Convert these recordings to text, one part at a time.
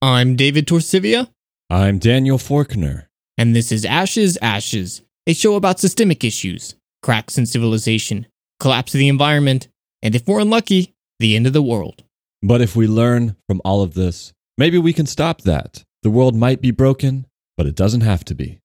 I'm David Torcivia, I'm Daniel Forkner. and this is Ashes, Ashes, a show about systemic issues, cracks in civilization, collapse of the environment, and if we're unlucky, the end of the world. But if we learn from all of this, maybe we can stop that. The world might be broken, but it doesn't have to be.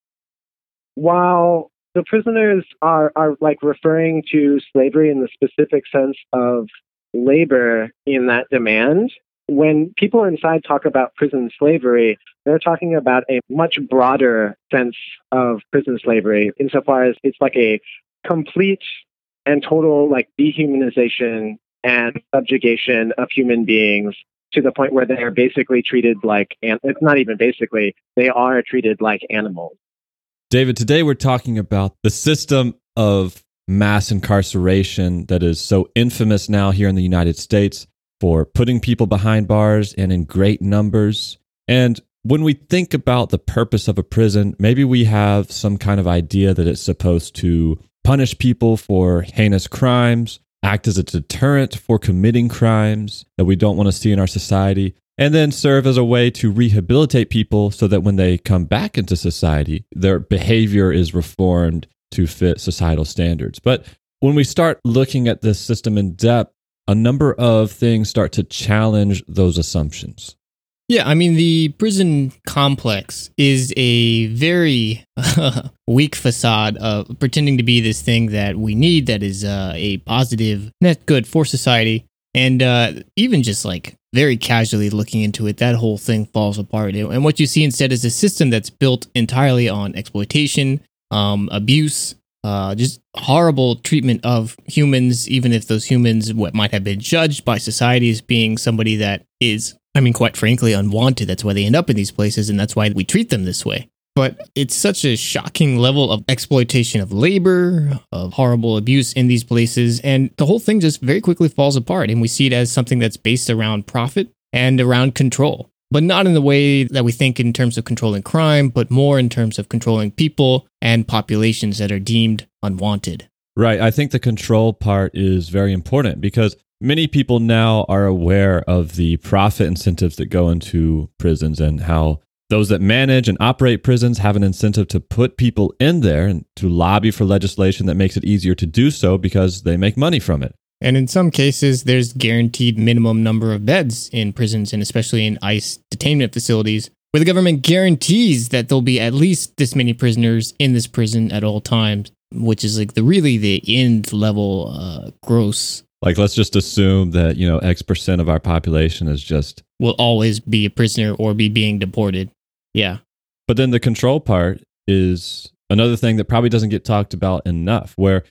while the prisoners are, are like referring to slavery in the specific sense of labor in that demand, when people inside talk about prison slavery, they're talking about a much broader sense of prison slavery insofar as it's like a complete and total like dehumanization and subjugation of human beings to the point where they are basically treated like and it's not even basically they are treated like animals. David, today we're talking about the system of mass incarceration that is so infamous now here in the United States for putting people behind bars and in great numbers. And when we think about the purpose of a prison, maybe we have some kind of idea that it's supposed to punish people for heinous crimes, act as a deterrent for committing crimes that we don't want to see in our society, and then serve as a way to rehabilitate people so that when they come back into society, their behavior is reformed to fit societal standards. But when we start looking at this system in depth, a number of things start to challenge those assumptions. Yeah, I mean, the prison complex is a very weak facade of pretending to be this thing that we need that is uh, a positive net good for society. And uh, even just like very casually looking into it, that whole thing falls apart. And what you see instead is a system that's built entirely on exploitation, um, abuse, uh, just horrible treatment of humans, even if those humans what might have been judged by society as being somebody that is, I mean, quite frankly, unwanted. That's why they end up in these places, and that's why we treat them this way. But it's such a shocking level of exploitation of labor, of horrible abuse in these places, and the whole thing just very quickly falls apart. And we see it as something that's based around profit and around control, but not in the way that we think in terms of controlling crime, but more in terms of controlling people and populations that are deemed unwanted. Right. I think the control part is very important because many people now are aware of the profit incentives that go into prisons and how those that manage and operate prisons have an incentive to put people in there and to lobby for legislation that makes it easier to do so because they make money from it. And in some cases, there's guaranteed minimum number of beds in prisons and especially in ICE detainment facilities, where the government guarantees that there'll be at least this many prisoners in this prison at all times, which is like the really the end level uh, gross Like, let's just assume that, you know, X percent of our population is just. will always be a prisoner or be being deported. Yeah. But then the control part is another thing that probably doesn't get talked about enough, where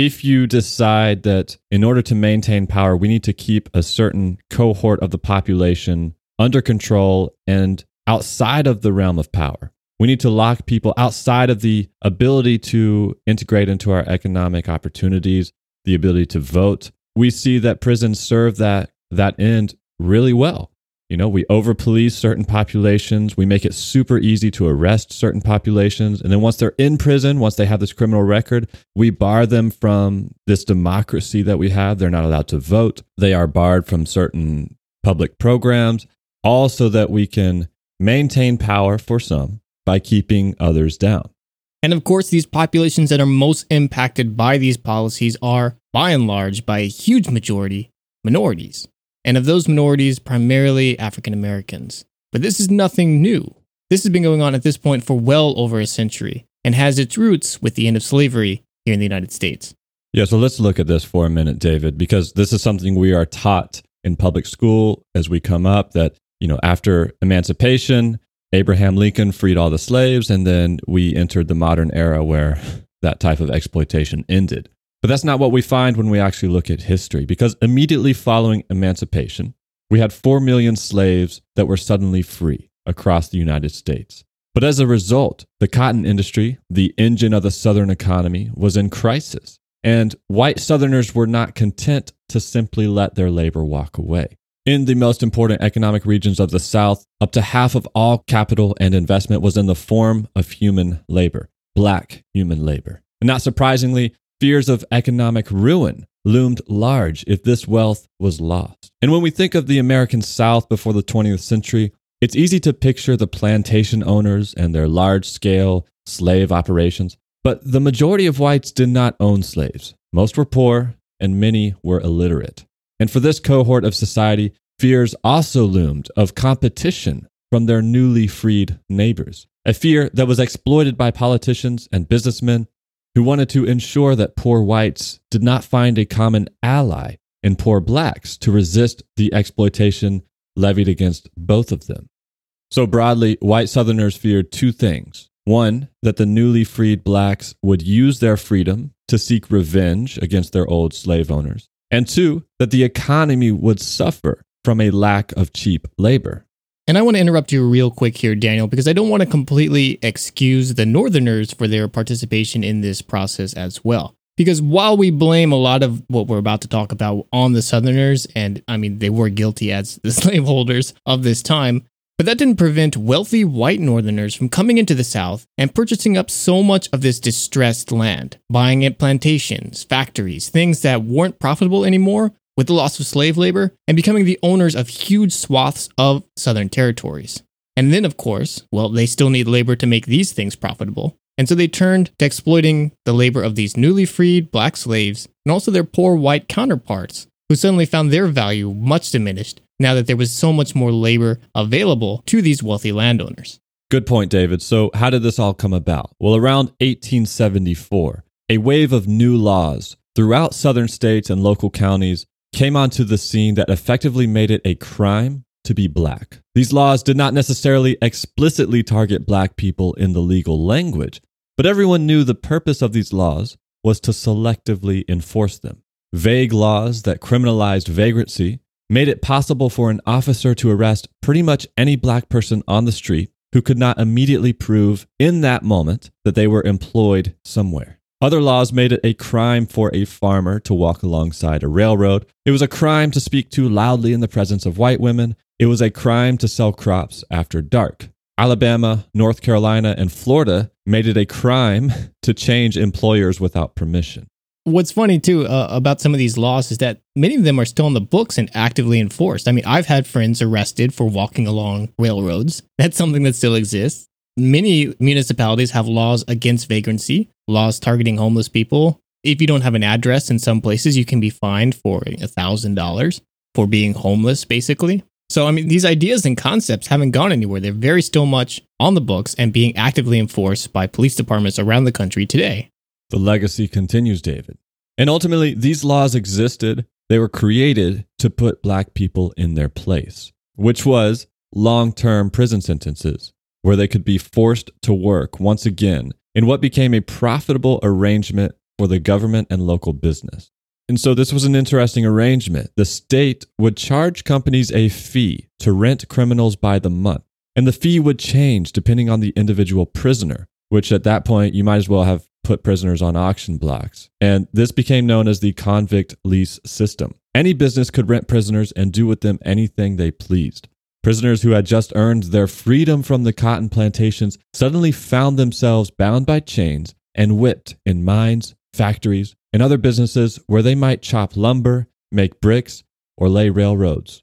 if you decide that in order to maintain power, we need to keep a certain cohort of the population under control and outside of the realm of power, we need to lock people outside of the ability to integrate into our economic opportunities, the ability to vote. We see that prisons serve that that end really well. You know, we over police certain populations. We make it super easy to arrest certain populations. And then once they're in prison, once they have this criminal record, we bar them from this democracy that we have. They're not allowed to vote. They are barred from certain public programs, all so that we can maintain power for some by keeping others down. And of course, these populations that are most impacted by these policies are, by and large, by a huge majority, minorities. And of those minorities, primarily African Americans. But this is nothing new. This has been going on at this point for well over a century and has its roots with the end of slavery here in the United States. Yeah, so let's look at this for a minute, David, because this is something we are taught in public school as we come up that, you know, after emancipation, Abraham Lincoln freed all the slaves, and then we entered the modern era where that type of exploitation ended. But that's not what we find when we actually look at history, because immediately following emancipation, we had 4 million slaves that were suddenly free across the United States. But as a result, the cotton industry, the engine of the Southern economy, was in crisis. And white Southerners were not content to simply let their labor walk away. In the most important economic regions of the South, up to half of all capital and investment was in the form of human labor, black human labor. And not surprisingly, fears of economic ruin loomed large if this wealth was lost. And when we think of the American South before the 20th century, It's easy to picture the plantation owners and their large scale slave operations, but the majority of whites did not own slaves. Most were poor, and many were illiterate. And for this cohort of society, fears also loomed of competition from their newly freed neighbors, a fear that was exploited by politicians and businessmen who wanted to ensure that poor whites did not find a common ally in poor blacks to resist the exploitation levied against both of them. So, broadly, white Southerners feared two things. One, that the newly freed blacks would use their freedom to seek revenge against their old slave owners. And two, that the economy would suffer from a lack of cheap labor. And I want to interrupt you real quick here, Daniel, because I don't want to completely excuse the Northerners for their participation in this process as well. Because while we blame a lot of what we're about to talk about on the Southerners, and I mean, they were guilty as the slaveholders of this time, but that didn't prevent wealthy white Northerners from coming into the South and purchasing up so much of this distressed land, buying it plantations, factories, things that weren't profitable anymore with the loss of slave labor, and becoming the owners of huge swaths of Southern territories. And then, of course, well, they still need labor to make these things profitable. And so they turned to exploiting the labor of these newly freed black slaves and also their poor white counterparts, who suddenly found their value much diminished now that there was so much more labor available to these wealthy landowners. Good point, David. So, how did this all come about? Well, around 1874, a wave of new laws throughout southern states and local counties came onto the scene that effectively made it a crime to be black. These laws did not necessarily explicitly target black people in the legal language, but everyone knew the purpose of these laws was to selectively enforce them. Vague laws that criminalized vagrancy made it possible for an officer to arrest pretty much any black person on the street who could not immediately prove in that moment that they were employed somewhere. Other laws made it a crime for a farmer to walk alongside a railroad. It was a crime to speak too loudly in the presence of white women. It was a crime to sell crops after dark. Alabama, North Carolina, and Florida made it a crime to change employers without permission. What's funny too uh, about some of these laws is that many of them are still in the books and actively enforced. I mean, I've had friends arrested for walking along railroads. That's something that still exists. Many municipalities have laws against vagrancy, laws targeting homeless people. If you don't have an address in some places, you can be fined for $1,000 for being homeless, basically. So, I mean, these ideas and concepts haven't gone anywhere. They're very still much on the books and being actively enforced by police departments around the country today. The legacy continues, David. And ultimately, these laws existed. They were created to put black people in their place, which was long term prison sentences where they could be forced to work once again in what became a profitable arrangement for the government and local business. And so this was an interesting arrangement. The state would charge companies a fee to rent criminals by the month, and the fee would change depending on the individual prisoner, which at that point you might as well have put prisoners on auction blocks. And this became known as the convict lease system. Any business could rent prisoners and do with them anything they pleased. Prisoners who had just earned their freedom from the cotton plantations suddenly found themselves bound by chains and whipped in mines, factories, and other businesses where they might chop lumber, make bricks, or lay railroads.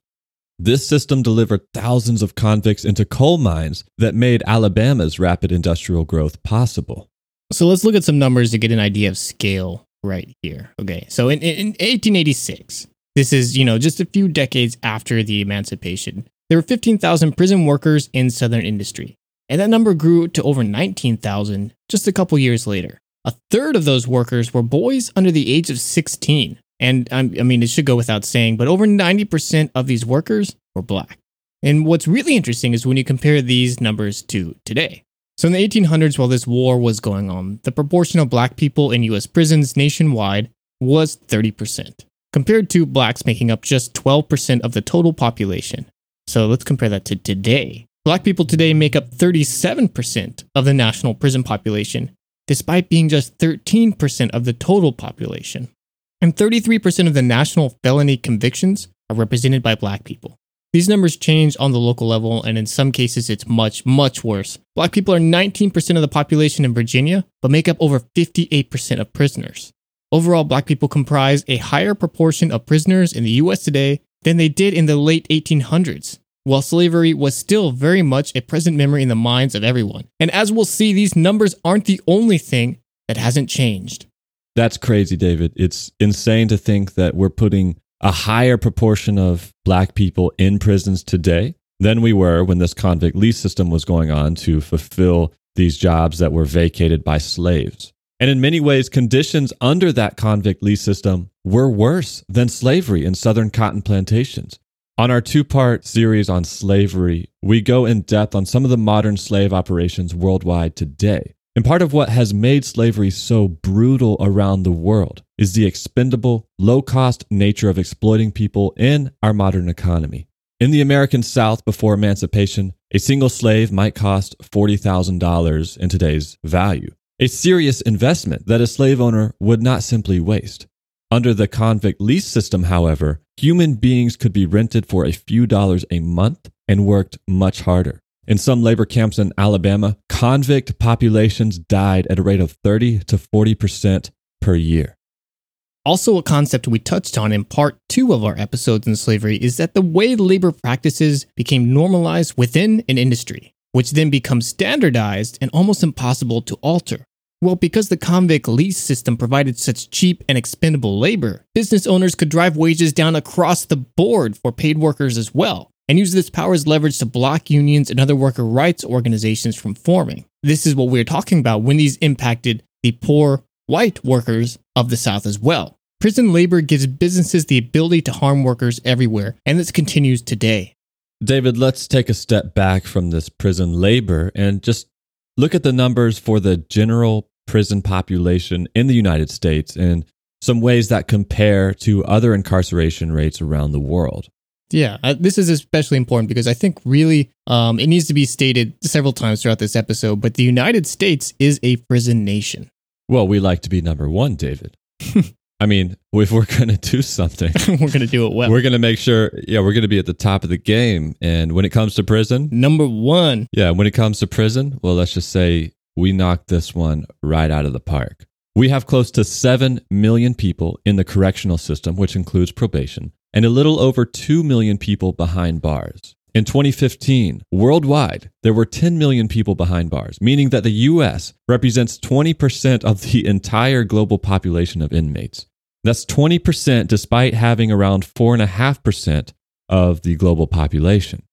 This system delivered thousands of convicts into coal mines that made Alabama's rapid industrial growth possible. So let's look at some numbers to get an idea of scale right here. Okay, so in, in 1886, this is, you know, just a few decades after the emancipation, there were 15,000 prison workers in Southern industry. And that number grew to over 19,000 just a couple years later. A third of those workers were boys under the age of 16. And um, I mean, it should go without saying, but over 90% of these workers were black. And what's really interesting is when you compare these numbers to today. So in the 1800s, while this war was going on, the proportion of black people in US prisons nationwide was 30%, compared to blacks making up just 12% of the total population. So let's compare that to today. Black people today make up 37% of the national prison population, despite being just 13% of the total population. And 33% of the national felony convictions are represented by black people. These numbers change on the local level, and in some cases, it's much, much worse. Black people are 19% of the population in Virginia, but make up over 58% of prisoners. Overall, black people comprise a higher proportion of prisoners in the US today than they did in the late 1800s, while slavery was still very much a present memory in the minds of everyone. And as we'll see, these numbers aren't the only thing that hasn't changed. That's crazy, David. It's insane to think that we're putting a higher proportion of black people in prisons today than we were when this convict lease system was going on to fulfill these jobs that were vacated by slaves. And in many ways, conditions under that convict lease system were worse than slavery in southern cotton plantations. On our two part series on slavery, we go in depth on some of the modern slave operations worldwide today. And part of what has made slavery so brutal around the world is the expendable, low cost nature of exploiting people in our modern economy. In the American South before emancipation, a single slave might cost $40,000 in today's value, a serious investment that a slave owner would not simply waste. Under the convict lease system, however, human beings could be rented for a few dollars a month and worked much harder. In some labor camps in Alabama, convict populations died at a rate of 30 to 40% per year. Also, a concept we touched on in part two of our episodes in slavery is that the way labor practices became normalized within an industry, which then becomes standardized and almost impossible to alter. Well, because the convict lease system provided such cheap and expendable labor, business owners could drive wages down across the board for paid workers as well and use this power as leverage to block unions and other worker rights organizations from forming. This is what we're talking about when these impacted the poor white workers of the South as well. Prison labor gives businesses the ability to harm workers everywhere, and this continues today. David, let's take a step back from this prison labor and just look at the numbers for the general prison population in the United States and some ways that compare to other incarceration rates around the world. Yeah, uh, this is especially important because I think really um, it needs to be stated several times throughout this episode, but the United States is a prison nation. Well, we like to be number one, David. I mean, if we're going to do something, we're going to do it well. We're going to make sure, yeah, we're going to be at the top of the game. And when it comes to prison, number one. Yeah, when it comes to prison, well, let's just say we knocked this one right out of the park. We have close to 7 million people in the correctional system, which includes probation, and a little over 2 million people behind bars. In 2015, worldwide, there were 10 million people behind bars, meaning that the US represents 20% of the entire global population of inmates. That's 20% despite having around 4.5% of the global population.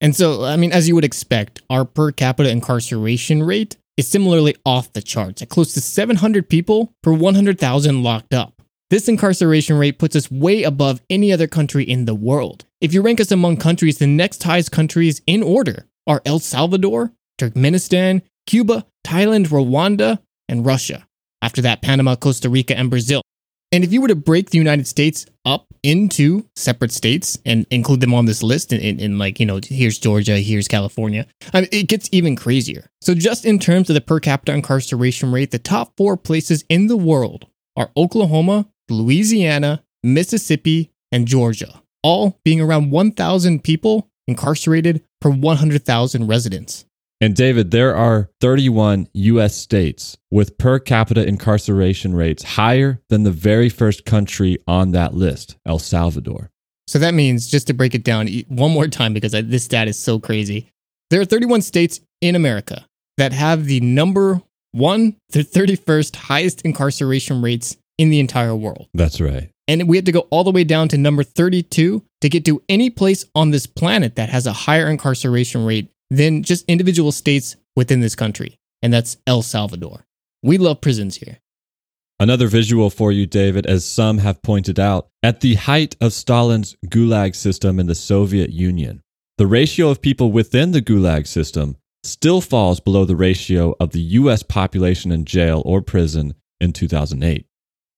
And so, I mean, as you would expect, our per capita incarceration rate is similarly off the charts at close to 700 people per 100,000 locked up. This incarceration rate puts us way above any other country in the world. If you rank us among countries, the next highest countries in order are El Salvador, Turkmenistan, Cuba, Thailand, Rwanda, and Russia. After that, Panama, Costa Rica, and Brazil. And if you were to break the United States up into separate states and include them on this list, in, in, in like, you know, here's Georgia, here's California, I mean, it gets even crazier. So, just in terms of the per capita incarceration rate, the top four places in the world are Oklahoma, Louisiana, Mississippi, and Georgia, all being around 1,000 people incarcerated per 100,000 residents. And David, there are 31 US states with per capita incarceration rates higher than the very first country on that list, El Salvador. So that means, just to break it down one more time, because this stat is so crazy, there are 31 states in America that have the number one to 31st highest incarceration rates in the entire world. That's right. And we had to go all the way down to number 32 to get to any place on this planet that has a higher incarceration rate than just individual states within this country. And that's El Salvador. We love prisons here. Another visual for you, David, as some have pointed out, at the height of Stalin's Gulag system in the Soviet Union, the ratio of people within the Gulag system still falls below the ratio of the US population in jail or prison in 2008.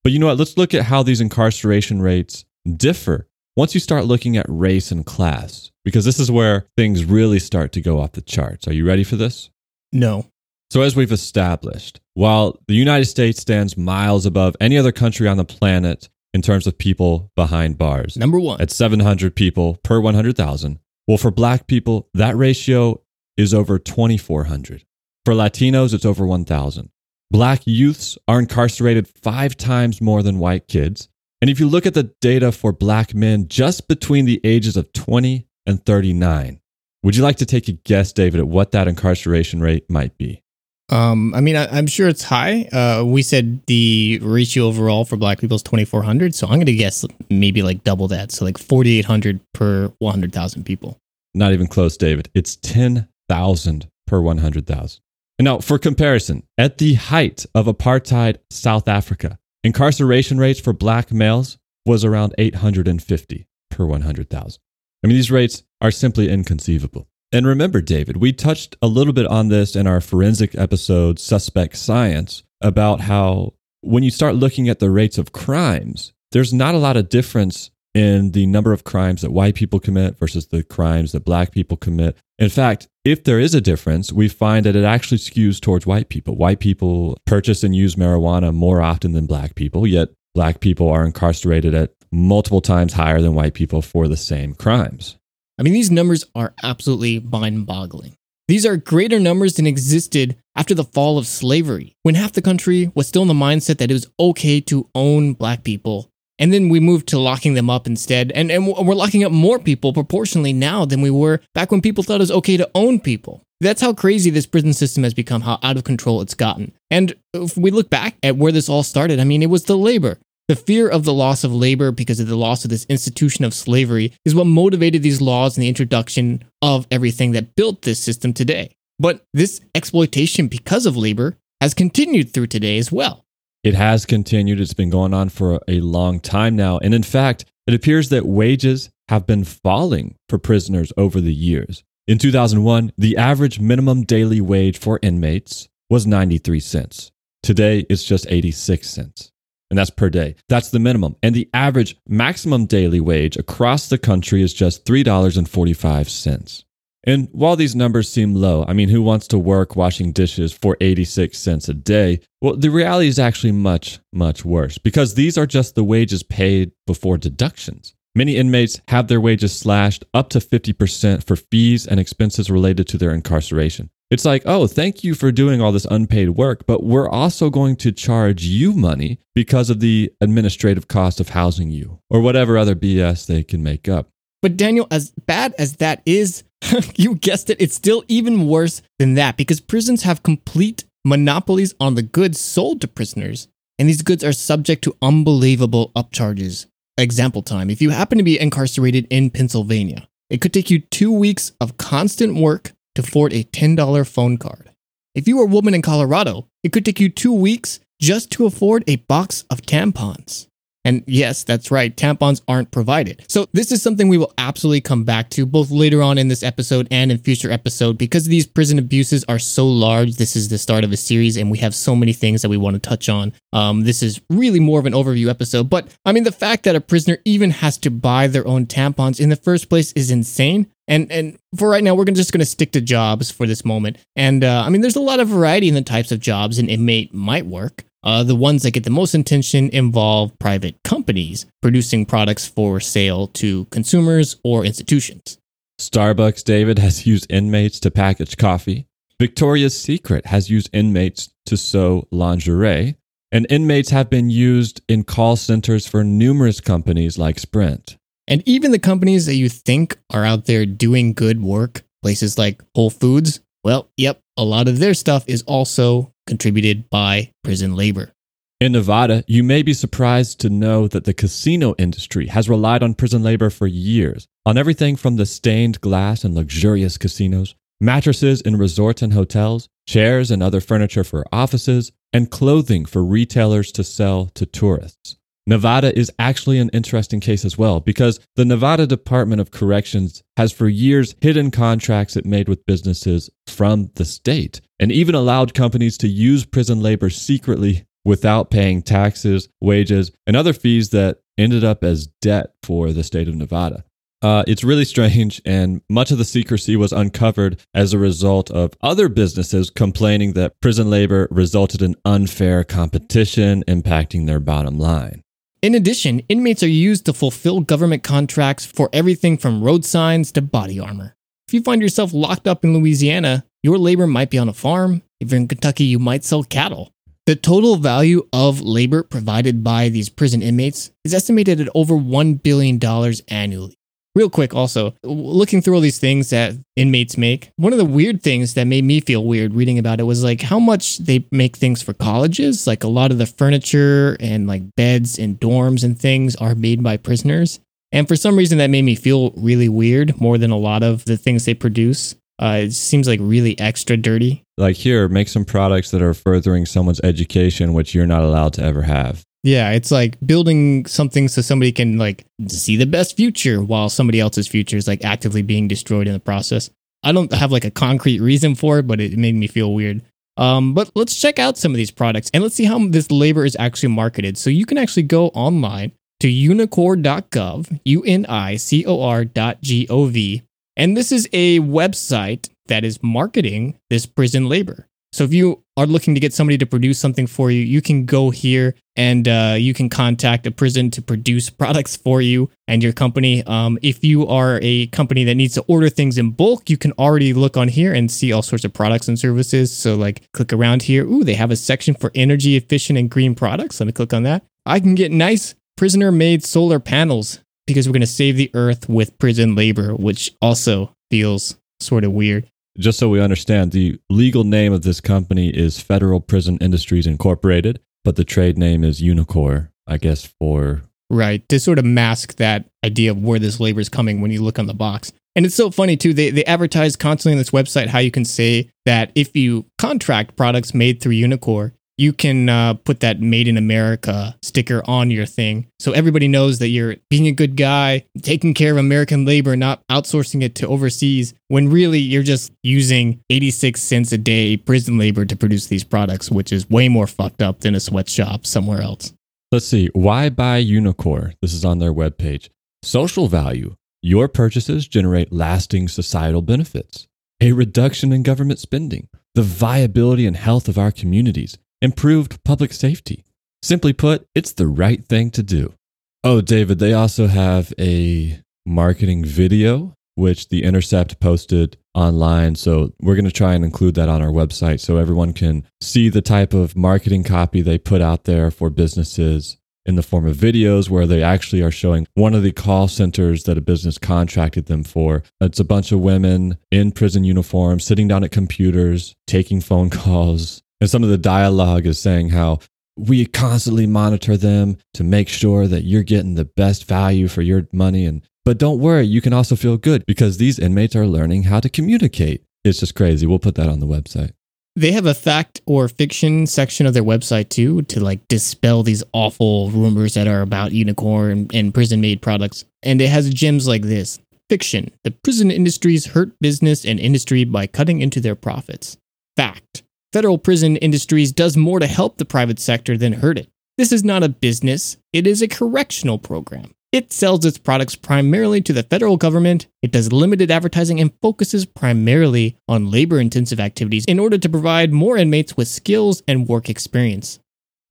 But you know what? Let's look at how these incarceration rates differ once you start looking at race and class, because this is where things really start to go off the charts. Are you ready for this? No. So, as we've established, while the United States stands miles above any other country on the planet in terms of people behind bars, number one, at 700 people per 100,000, well, for black people, that ratio is over 2,400. For Latinos, it's over 1,000. Black youths are incarcerated five times more than white kids. And if you look at the data for black men just between the ages of 20 and 39, Would you like to take a guess, David, at what that incarceration rate might be? Um, I mean, I, am sure it's high. Uh, we said the ratio overall for black people is 2,400. So I'm going to guess maybe like double that. So like 4,800 per 100,000 people. Not even close, David. It's 10,000 per 100,000. Now, for comparison, at the height of apartheid South Africa, incarceration rates for black males was around 850 per 100,000. I mean, these rates are simply inconceivable. And remember, David, we touched a little bit on this in our forensic episode, Suspect Science, about how when you start looking at the rates of crimes, there's not a lot of difference in the number of crimes that white people commit versus the crimes that black people commit. In fact, if there is a difference, we find that it actually skews towards white people. White people purchase and use marijuana more often than black people, yet black people are incarcerated at multiple times higher than white people for the same crimes. I mean, these numbers are absolutely mind boggling. These are greater numbers than existed after the fall of slavery, when half the country was still in the mindset that it was okay to own black people. And then we moved to locking them up instead. And, and we're locking up more people proportionally now than we were back when people thought it was okay to own people. That's how crazy this prison system has become, how out of control it's gotten. And if we look back at where this all started, I mean, it was the labor. The fear of the loss of labor because of the loss of this institution of slavery is what motivated these laws and the introduction of everything that built this system today. But this exploitation because of labor has continued through today as well. It has continued. It's been going on for a long time now. And in fact, it appears that wages have been falling for prisoners over the years. In 2001, the average minimum daily wage for inmates was 93 cents. Today, it's just 86 cents and that's per day. That's the minimum. And the average maximum daily wage across the country is just $3.45. And while these numbers seem low, I mean, who wants to work washing dishes for 86 cents a day? Well, the reality is actually much, much worse because these are just the wages paid before deductions. Many inmates have their wages slashed up to 50% for fees and expenses related to their incarceration. It's like, oh, thank you for doing all this unpaid work, but we're also going to charge you money because of the administrative cost of housing you or whatever other BS they can make up. But Daniel, as bad as that is, you guessed it, it's still even worse than that because prisons have complete monopolies on the goods sold to prisoners, and these goods are subject to unbelievable upcharges. Example time if you happen to be incarcerated in Pennsylvania, it could take you two weeks of constant work to afford a $10 phone card. If you are a woman in Colorado, it could take you two weeks just to afford a box of tampons. And yes, that's right, tampons aren't provided. So this is something we will absolutely come back to both later on in this episode and in future episode because these prison abuses are so large. This is the start of a series and we have so many things that we want to touch on. Um, this is really more of an overview episode, but I mean the fact that a prisoner even has to buy their own tampons in the first place is insane. And and for right now, we're just going to stick to jobs for this moment. And uh, I mean, there's a lot of variety in the types of jobs an inmate might work. Uh, the ones that get the most attention involve private companies producing products for sale to consumers or institutions. Starbucks, David, has used inmates to package coffee. Victoria's Secret has used inmates to sew lingerie. And inmates have been used in call centers for numerous companies like Sprint. And even the companies that you think are out there doing good work, places like Whole Foods, well, yep, a lot of their stuff is also contributed by prison labor. In Nevada, you may be surprised to know that the casino industry has relied on prison labor for years on everything from the stained glass in luxurious casinos, mattresses in resorts and hotels, chairs and other furniture for offices, and clothing for retailers to sell to tourists. Nevada is actually an interesting case as well because the Nevada Department of Corrections has for years hidden contracts it made with businesses from the state and even allowed companies to use prison labor secretly without paying taxes, wages, and other fees that ended up as debt for the state of Nevada. Uh, it's really strange, and much of the secrecy was uncovered as a result of other businesses complaining that prison labor resulted in unfair competition impacting their bottom line. In addition, inmates are used to fulfill government contracts for everything from road signs to body armor. If you find yourself locked up in Louisiana, your labor might be on a farm. If you're in Kentucky, you might sell cattle. The total value of labor provided by these prison inmates is estimated at over $1 billion annually. Real quick, also, looking through all these things that inmates make, one of the weird things that made me feel weird reading about it was like how much they make things for colleges. Like a lot of the furniture and like beds and dorms and things are made by prisoners. And for some reason, that made me feel really weird more than a lot of the things they produce. Uh, it seems like really extra dirty. Like here, make some products that are furthering someone's education, which you're not allowed to ever have. Yeah, it's like building something so somebody can like see the best future while somebody else's future is like actively being destroyed in the process. I don't have like a concrete reason for it, but it made me feel weird. Um, but let's check out some of these products and let's see how this labor is actually marketed. So you can actually go online to unicor.gov, U N I C O R.gov, and this is a website that is marketing this prison labor. So if you are looking to get somebody to produce something for you, you can go here and uh, you can contact a prison to produce products for you and your company. Um, if you are a company that needs to order things in bulk, you can already look on here and see all sorts of products and services. So like click around here. Ooh, they have a section for energy efficient and green products. Let me click on that. I can get nice prisoner made solar panels because we're going to save the earth with prison labor, which also feels sort of weird just so we understand, the legal name of this company is Federal Prison Industries Incorporated, but the trade name is Unicor, I guess, for. Right, to sort of mask that idea of where this labor is coming when you look on the box. And it's so funny too. They they advertise constantly on this website how you can say that if you contract products made through Unicor, you can uh, put that made in America sticker on your thing. So everybody knows that you're being a good guy, taking care of American labor, not outsourcing it to overseas, when really you're just using 86 cents a day prison labor to produce these products, which is way more fucked up than a sweatshop somewhere else. Let's see. Why buy Unicor? This is on their webpage. Social value. Your purchases generate lasting societal benefits. A reduction in government spending. The viability and health of our communities improved public safety. Simply put, it's the right thing to do. Oh, David, they also have a marketing video, which The Intercept posted online. So we're going to try and include that on our website so everyone can see the type of marketing copy they put out there for businesses in the form of videos where they actually are showing one of the call centers that a business contracted them for. It's a bunch of women in prison uniforms sitting down at computers, taking phone calls, and some of the dialogue is saying how we constantly monitor them to make sure that you're getting the best value for your money and but don't worry, you can also feel good because these inmates are learning how to communicate. It's just crazy. We'll put that on the website. They have a fact or fiction section of their website too to like dispel these awful rumors that are about Unicor and, and prison made products. And it has gems like this Fiction The prison industries hurt business and industry by cutting into their profits. Fact Federal prison industries does more to help the private sector than hurt it. This is not a business, it is a correctional program. It sells its products primarily to the federal government, it does limited advertising, and focuses primarily on labor intensive activities in order to provide more inmates with skills and work experience.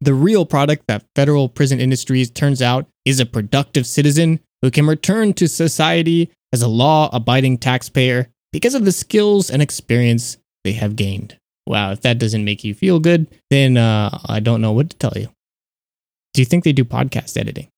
The real product that federal prison industries turns out is a productive citizen who can return to society as a law abiding taxpayer because of the skills and experience they have gained. Wow, if that doesn't make you feel good, then uh, I don't know what to tell you. Do you think they do podcast editing?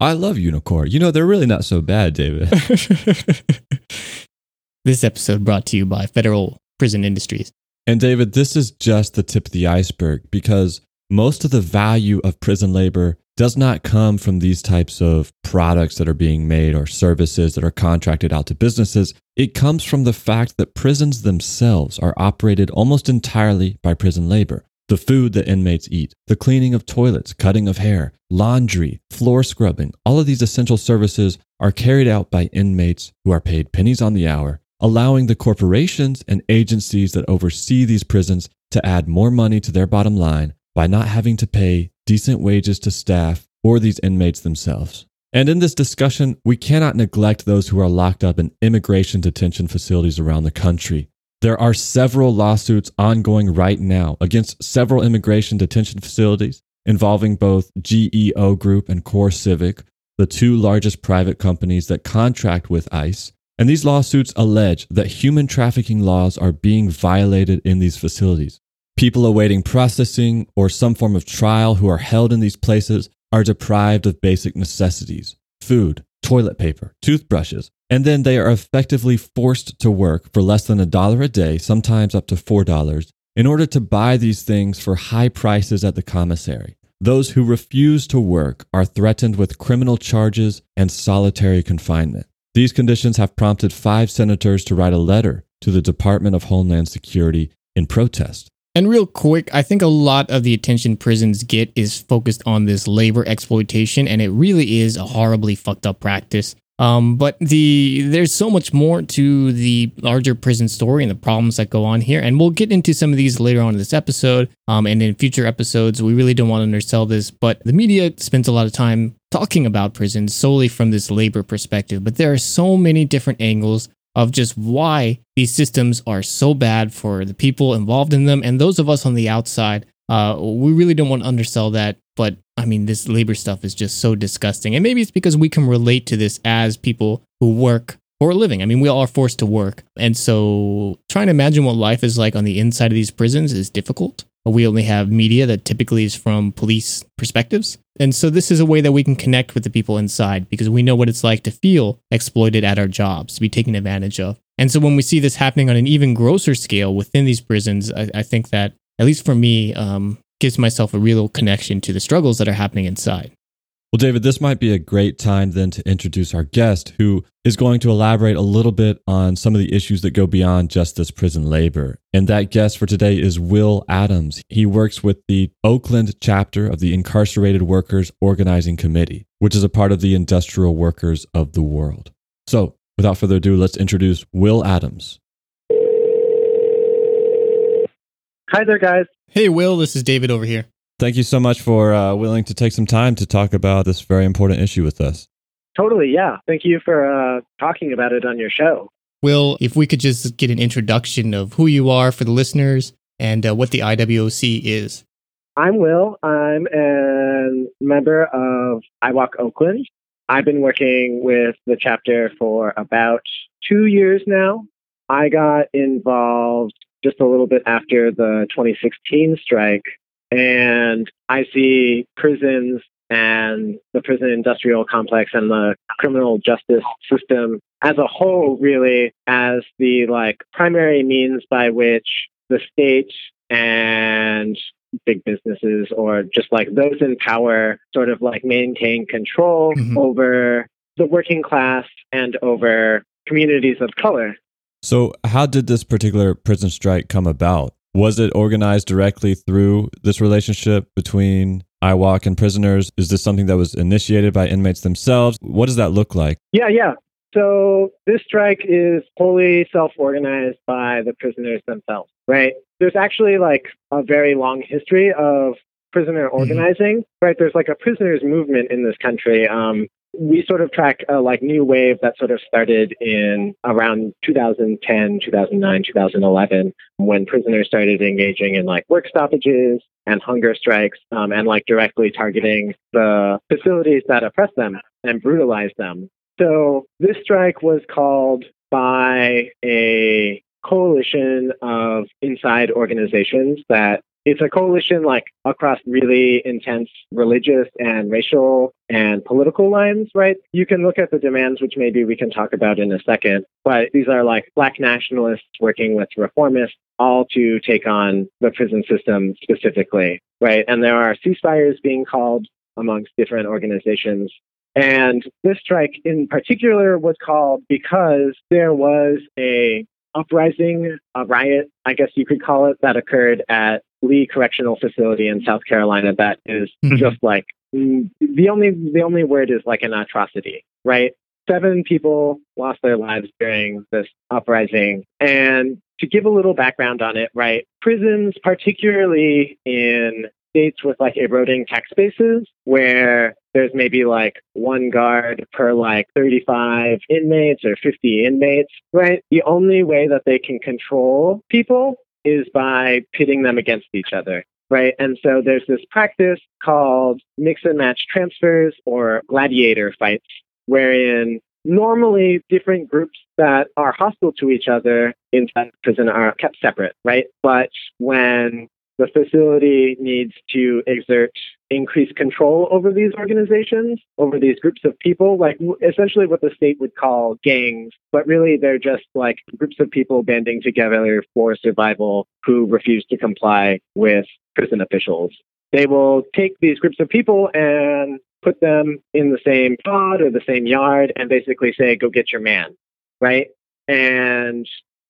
I love Unicor. You know, they're really not so bad, David. this episode brought to you by Federal Prison Industries. And David, this is just the tip of the iceberg because most of the value of prison labor does not come from these types of products that are being made or services that are contracted out to businesses. It comes from the fact that prisons themselves are operated almost entirely by prison labor. The food that inmates eat, the cleaning of toilets, cutting of hair, laundry, floor scrubbing, all of these essential services are carried out by inmates who are paid pennies on the hour, allowing the corporations and agencies that oversee these prisons to add more money to their bottom line by not having to pay decent wages to staff or these inmates themselves. And in this discussion, we cannot neglect those who are locked up in immigration detention facilities around the country. There are several lawsuits ongoing right now against several immigration detention facilities involving both GEO Group and CoreCivic, the two largest private companies that contract with ICE. And these lawsuits allege that human trafficking laws are being violated in these facilities. People awaiting processing or some form of trial who are held in these places are deprived of basic necessities food, toilet paper, toothbrushes, and then they are effectively forced to work for less than a dollar a day, sometimes up to $4, in order to buy these things for high prices at the commissary. Those who refuse to work are threatened with criminal charges and solitary confinement. These conditions have prompted five senators to write a letter to the Department of Homeland Security in protest. And real quick, I think a lot of the attention prisons get is focused on this labor exploitation, and it really is a horribly fucked up practice. Um, but the there's so much more to the larger prison story and the problems that go on here, and we'll get into some of these later on in this episode, um, and in future episodes. We really don't want to undersell this, but the media spends a lot of time talking about prisons solely from this labor perspective. But there are so many different angles of just why these systems are so bad for the people involved in them and those of us on the outside. Uh, we really don't want to undersell that, but I mean, this labor stuff is just so disgusting. And maybe it's because we can relate to this as people who work for a living. I mean, we all are forced to work. And so trying to imagine what life is like on the inside of these prisons is difficult. We only have media that typically is from police perspectives. And so this is a way that we can connect with the people inside because we know what it's like to feel exploited at our jobs, to be taken advantage of. And so when we see this happening on an even grosser scale within these prisons, I, I think that, at least for me, um, gives myself a real connection to the struggles that are happening inside. Well, David, this might be a great time then to introduce our guest who is going to elaborate a little bit on some of the issues that go beyond just this prison labor. And that guest for today is Will Adams. He works with the Oakland chapter of the Incarcerated Workers Organizing Committee, which is a part of the Industrial Workers of the World. So, without further ado, let's introduce Will Adams. Hi there, guys. Hey, Will, this is David over here. Thank you so much for uh, willing to take some time to talk about this very important issue with us. Totally, yeah. Thank you for uh, talking about it on your show. Will, if we could just get an introduction of who you are for the listeners and uh, what the IWOC is. I'm Will. I'm a member of IWOC Oakland. I've been working with the chapter for about two years now. I got involved just a little bit after the 2016 strike and I see prisons and the prison industrial complex and the criminal justice system as a whole really as the like primary means by which the state and big businesses or just like those in power sort of like maintain control mm-hmm. over the working class and over communities of color. So, how did this particular prison strike come about? Was it organized directly through this relationship between IWOC and prisoners? Is this something that was initiated by inmates themselves? What does that look like? Yeah, yeah. So this strike is wholly self-organized by the prisoners themselves, right? There's actually like a very long history of prisoner mm-hmm. organizing, right? There's like a prisoners movement in this country. Um, we sort of track a like new wave that sort of started in around 2010, 2009, 2011, when prisoners started engaging in like work stoppages and hunger strikes, um, and like directly targeting the facilities that oppress them and brutalize them. So this strike was called by a coalition of inside organizations that it's a coalition like across really intense religious and racial and political lines, right? You can look at the demands, which maybe we can talk about in a second, but these are like black nationalists working with reformists, all to take on the prison system specifically, right? And there are ceasefires being called amongst different organizations. And this strike in particular was called because there was a uprising, a riot, I guess you could call it, that occurred at Lee Correctional Facility in South Carolina that is mm-hmm. just like the only the only word is like an atrocity, right? Seven people lost their lives during this uprising. And to give a little background on it, right? Prisons, particularly in states with like eroding tax bases, where there's maybe like one guard per like 35 inmates or 50 inmates, right? The only way that they can control people is by pitting them against each other. Right. And so there's this practice called mix and match transfers or gladiator fights, wherein normally different groups that are hostile to each other inside prison are kept separate, right? But when the facility needs to exert increased control over these organizations, over these groups of people, like essentially what the state would call gangs, but really they're just like groups of people banding together for survival who refuse to comply with prison officials. They will take these groups of people and put them in the same pod or the same yard and basically say, go get your man, right? And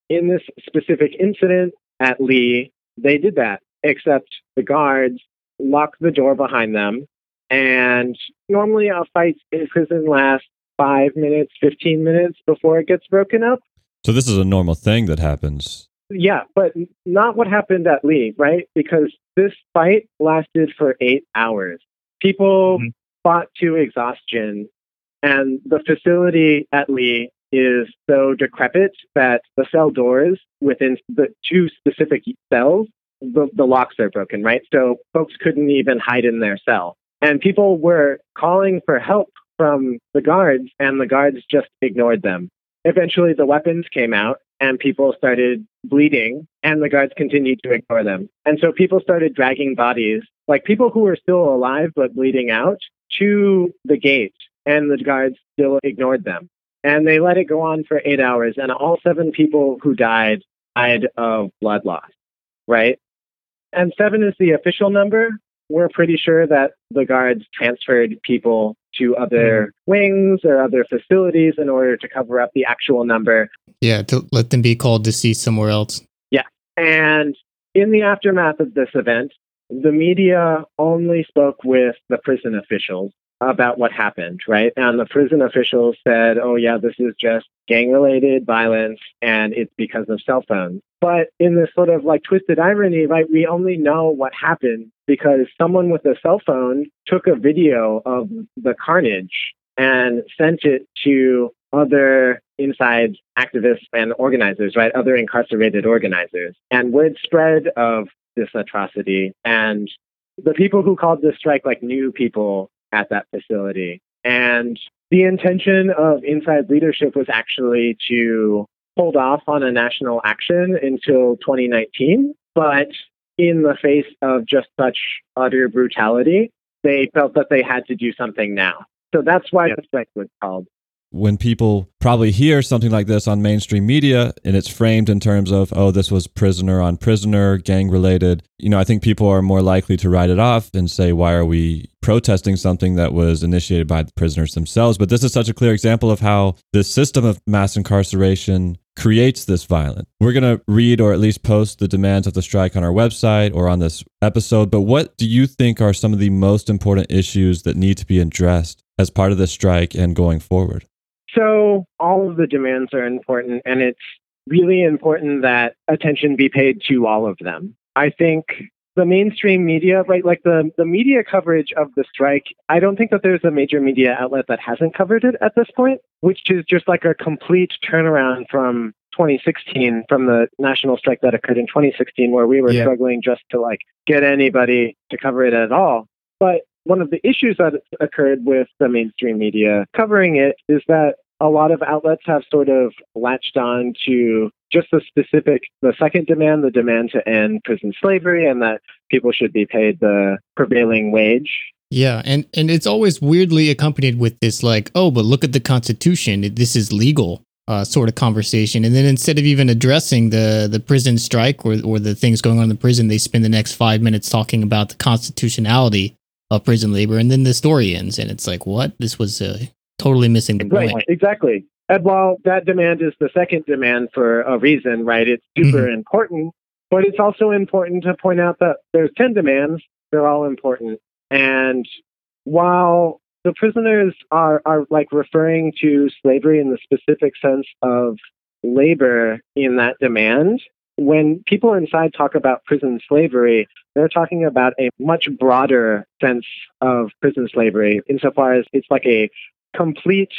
in this specific incident at Lee, they did that, except the guards lock the door behind them. And normally a fight in prison lasts five minutes, 15 minutes before it gets broken up. So this is a normal thing that happens. Yeah, but not what happened at Lee, right? Because this fight lasted for eight hours. People mm-hmm. fought to exhaustion, and the facility at Lee is so decrepit that the cell doors within the two specific cells, the, the locks are broken, right? So folks couldn't even hide in their cell. And people were calling for help from the guards, and the guards just ignored them. Eventually, the weapons came out, and people started bleeding, and the guards continued to ignore them. And so people started dragging bodies, like people who were still alive but bleeding out, to the gate, and the guards still ignored them. And they let it go on for eight hours, and all seven people who died died of blood loss, right? And seven is the official number. We're pretty sure that the guards transferred people to other mm-hmm. wings or other facilities in order to cover up the actual number. Yeah, to let them be called to see somewhere else. Yeah. And in the aftermath of this event, the media only spoke with the prison officials about what happened, right? And the prison officials said, oh, yeah, this is just gang related violence and it's because of cell phones. But in this sort of like twisted irony, right, we only know what happened because someone with a cell phone took a video of the carnage and sent it to other inside activists and organizers, right? Other incarcerated organizers. And word spread of this atrocity. And the people who called this strike like knew people at that facility. And the intention of inside leadership was actually to hold off on a national action until 2019. But in the face of just such utter brutality, they felt that they had to do something now. So that's why the strike was called when people probably hear something like this on mainstream media and it's framed in terms of, oh, this was prisoner on prisoner, gang related, you know, I think people are more likely to write it off and say, why are we protesting something that was initiated by the prisoners themselves? But this is such a clear example of how this system of mass incarceration creates this violence. We're going to read or at least post the demands of the strike on our website or on this episode. But what do you think are some of the most important issues that need to be addressed as part of the strike and going forward? So all of the demands are important, and it's really important that attention be paid to all of them. I think the mainstream media, right, like the, the media coverage of the strike, I don't think that there's a major media outlet that hasn't covered it at this point, which is just like a complete turnaround from 2016, from the national strike that occurred in 2016, where we were yeah. struggling just to like get anybody to cover it at all. But one of the issues that occurred with the mainstream media covering it is that a lot of outlets have sort of latched on to just the specific, the second demand, the demand to end prison slavery and that people should be paid the prevailing wage. Yeah, and, and it's always weirdly accompanied with this, like, oh, but look at the Constitution. This is legal. Uh, sort of conversation. And then instead of even addressing the the prison strike or, or the things going on in the prison, they spend the next five minutes talking about the constitutionality of prison labor, and then the story ends, and it's like, what? This was uh, totally missing the point. Exactly. And while that demand is the second demand for a reason, right? It's super mm-hmm. important, but it's also important to point out that there's 10 demands, they're all important. And while the prisoners are, are like referring to slavery in the specific sense of labor in that demand, when people inside talk about prison slavery, they're talking about a much broader sense of prison slavery insofar as it's like a complete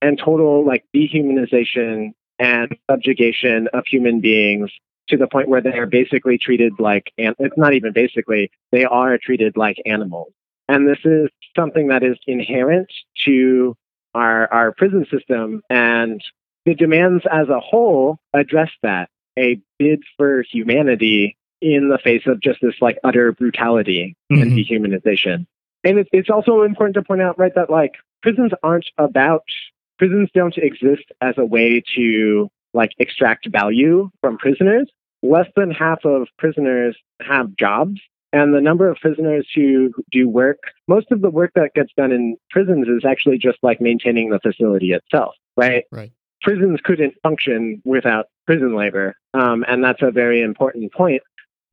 and total like dehumanization and subjugation of human beings to the point where they are basically treated like and it's not even basically they are treated like animals. And this is something that is inherent to our our prison system and the demands as a whole address that. A bid for humanity in the face of just this like utter brutality and Mhm. dehumanization. And it's, it's also important to point out, right, that like prisons aren't about, prisons don't exist as a way to like extract value from prisoners. Less than half of prisoners have jobs. And the number of prisoners who do work, most of the work that gets done in prisons is actually just like maintaining the facility itself, right? Right. Prisons couldn't function without prison labor. Um, and that's a very important point.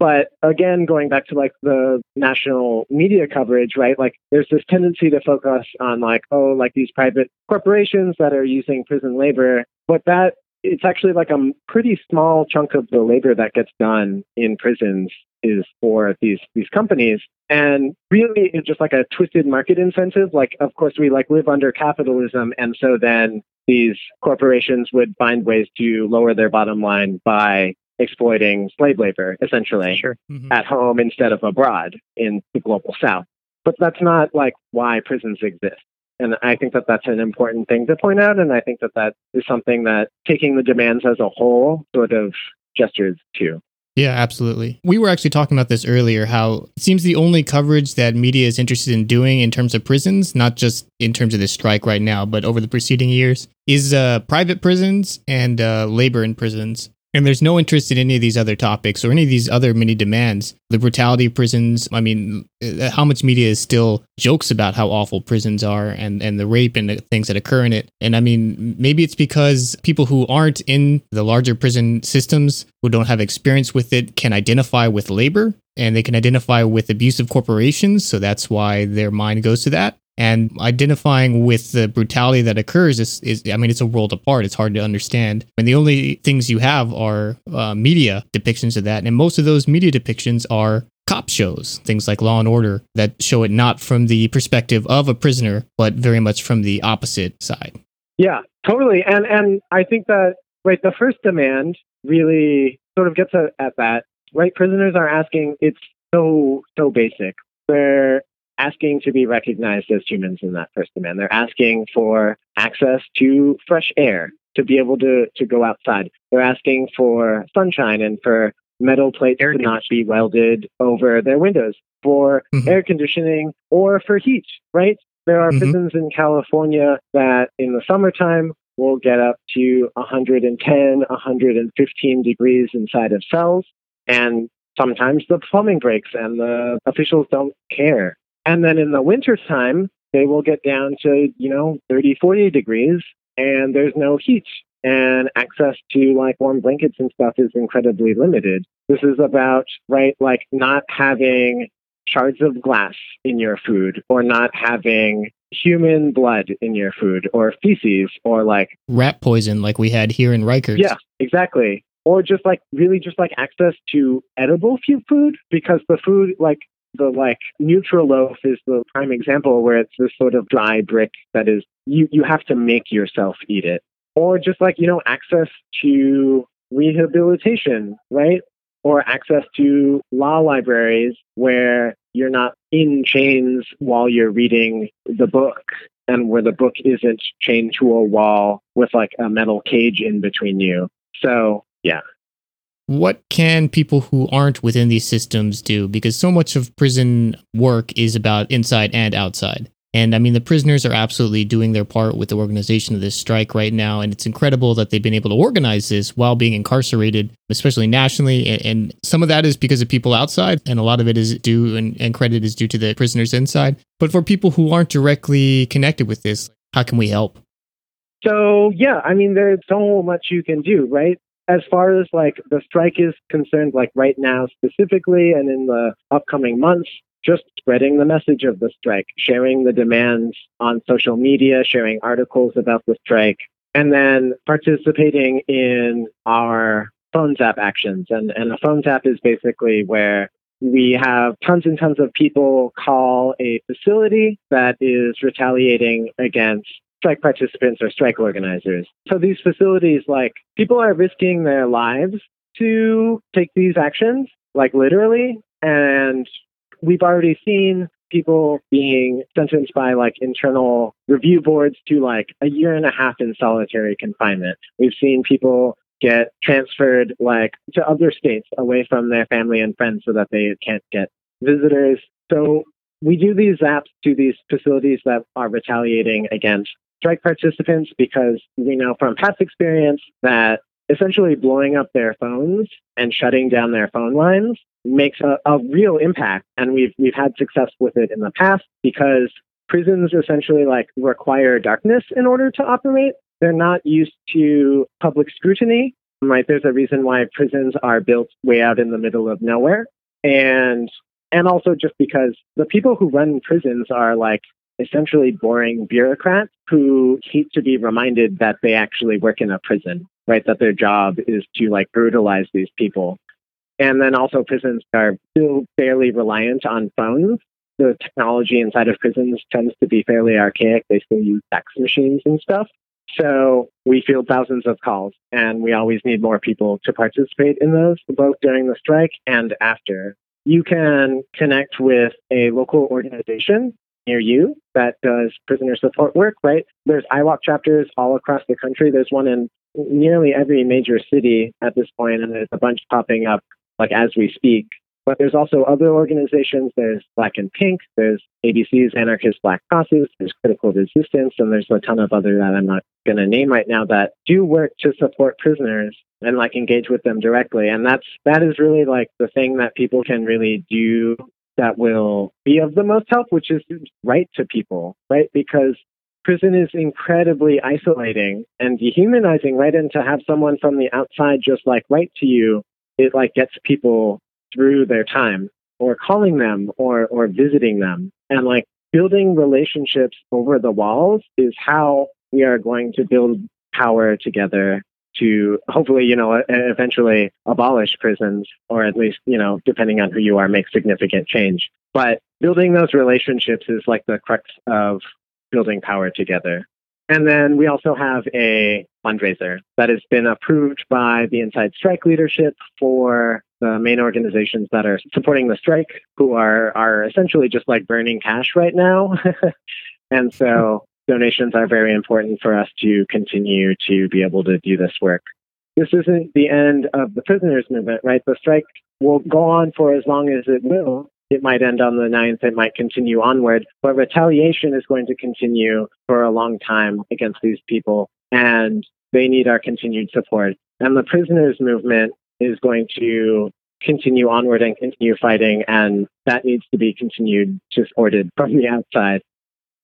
But again, going back to like the national media coverage, right? Like there's this tendency to focus on like, oh, like these private corporations that are using prison labor. But that it's actually like a pretty small chunk of the labor that gets done in prisons is for these these companies and really it's just like a twisted market incentive like of course we like live under capitalism and so then these corporations would find ways to lower their bottom line by exploiting slave labor essentially Sure. Mhm. at home instead of abroad in the global south but that's not like why prisons exist and I think that that's an important thing to point out. And I think that that is something that taking the demands as a whole sort of gestures to. Yeah, absolutely. We were actually talking about this earlier how it seems the only coverage that media is interested in doing in terms of prisons, not just in terms of this strike right now, but over the preceding years, is uh, private prisons and uh, labor in prisons. And there's no interest in any of these other topics or any of these other many demands. The brutality of prisons. I mean, uh, how much media is still jokes about how awful prisons are and, and the rape and the things that occur in it. And I mean, maybe it's because people who aren't in the larger prison systems, who don't have experience with it, can identify with labor and they can identify with abusive corporations. So that's why their mind goes to that. And identifying with the brutality that occurs is, is, I mean, it's a world apart. It's hard to understand. And the only things you have are uh, media depictions of that. And most of those media depictions are cop shows, things like Law and Order, that show it not from the perspective of a prisoner, but very much from the opposite side. Yeah, totally. And and I think that right, the first demand really sort of gets at, at that. Right, prisoners are asking. It's so so basic. They're asking to be recognized as humans in that first demand. They're asking for access to fresh air, to be able to to go outside. They're asking for sunshine and for metal plates Air to not be welded over their windows, for Mhm. air conditioning or for heat. Right. There are Mhm. prisons in California that in the summertime will get up to 110, 115 degrees inside of cells. And sometimes the plumbing breaks and the officials don't care. And then in the wintertime, they will get down to, you know, 30, 40 degrees and there's no heat. And access to like warm blankets and stuff is incredibly limited. This is about, right, like not having shards of glass in your food or not having human blood in your food or feces or like Rat poison, like we had here in Rikers. yeah exactly or just like really just like access to edible food because the food like the like Nutriloaf is the prime example where it's this sort of dry brick that is you you have to make yourself eat it or just like you know access to rehabilitation right or access to law libraries where you're not in chains while you're reading the book and where the book isn't chained to a wall with like a metal cage in between you. So, yeah. What can people who aren't within these systems do? Because so much of prison work is about inside and outside. And I mean, the prisoners are absolutely doing their part with the organization of this strike right now. And it's incredible that they've been able to organize this while being incarcerated, especially nationally. And, some of that is because of people outside, and a lot of it is due and credit is due to the prisoners inside. But for people who aren't directly connected with this, how can we help? So, yeah, I mean, there's so much you can do, right? As far as like the strike is concerned, like right now specifically, and in the upcoming months, just spreading the message of the strike, sharing the demands on social media, sharing articles about the strike, and then participating in our phone zap actions. And, and a phone zap is basically where we have tons and tons of people call a facility that is retaliating against strike participants or strike organizers. So these facilities, like people are risking their lives to take these actions, like literally. And we've already seen people being sentenced by like internal review boards to like a year and a half in solitary confinement. We've seen people get transferred like to other states away from their family and friends so that they can't get visitors. So we do these zaps to these facilities that are retaliating against strike participants because we know from past experience that essentially blowing up their phones and shutting down their phone lines makes a, a real impact. And we've, we've had success with it in the past because prisons essentially like require darkness in order to operate. They're not used to public scrutiny. Right. There's a reason why prisons are built way out in the middle of nowhere. And and also just because the people who run prisons are like essentially boring bureaucrats who hate to be reminded that they actually work in a prison, right? That their job is to like brutalize these people. And then also prisons are still fairly reliant on phones. The technology inside of prisons tends to be fairly archaic. They still use fax machines and stuff. So we field thousands of calls and we always need more people to participate in those, both during the strike and after. You can connect with a local organization near you that does prisoner support work, right? There's IWOC chapters all across the country. There's one in nearly every major city at this point, and there's a bunch popping up like as we speak. But there's also other organizations. There's Black and Pink. There's ABC's Anarchist Black Crosses. There's Critical Resistance, and there's a ton of other that I'm not going to name right now that do work to support prisoners and like engage with them directly. And that's that is really like the thing that people can really do that will be of the most help, which is write to people, right? Because prison is incredibly isolating and dehumanizing, right? And to have someone from the outside just like write to you, it like gets people through their time or calling them or or visiting them. And like building relationships over the walls is how we are going to build power together to hopefully, you know, eventually abolish prisons, or at least, you know, depending on who you are, make significant change. But building those relationships is like the crux of building power together. And then we also have a fundraiser that has been approved by the Inside Strike leadership for the main organizations that are supporting the strike, who are are essentially just like burning cash right now. and so donations are very important for us to continue to be able to do this work. This isn't the end of the prisoners movement, right? The strike will go on for as long as it will. It might end on the 9th, it might continue onward, but retaliation is going to continue for a long time against these people, and they need our continued support. And the prisoners movement is going to continue onward and continue fighting, and that needs to be continued supported from the outside.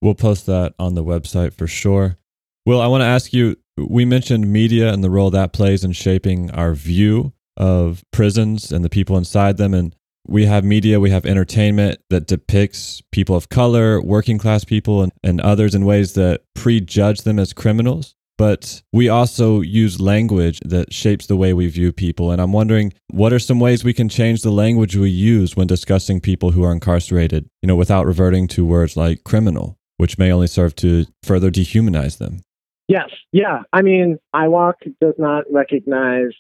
We'll post that on the website for sure. Will, I want to ask you we mentioned media and the role that plays in shaping our view of prisons and the people inside them. And we have media, we have entertainment that depicts people of color, working class people, and, and others in ways that prejudge them as criminals. But we also use language that shapes the way we view people. And I'm wondering, what are some ways we can change the language we use when discussing people who are incarcerated, you know, without reverting to words like criminal? Which may only serve to further dehumanize them. Yes. Yeah. I mean, IWOC does not recognize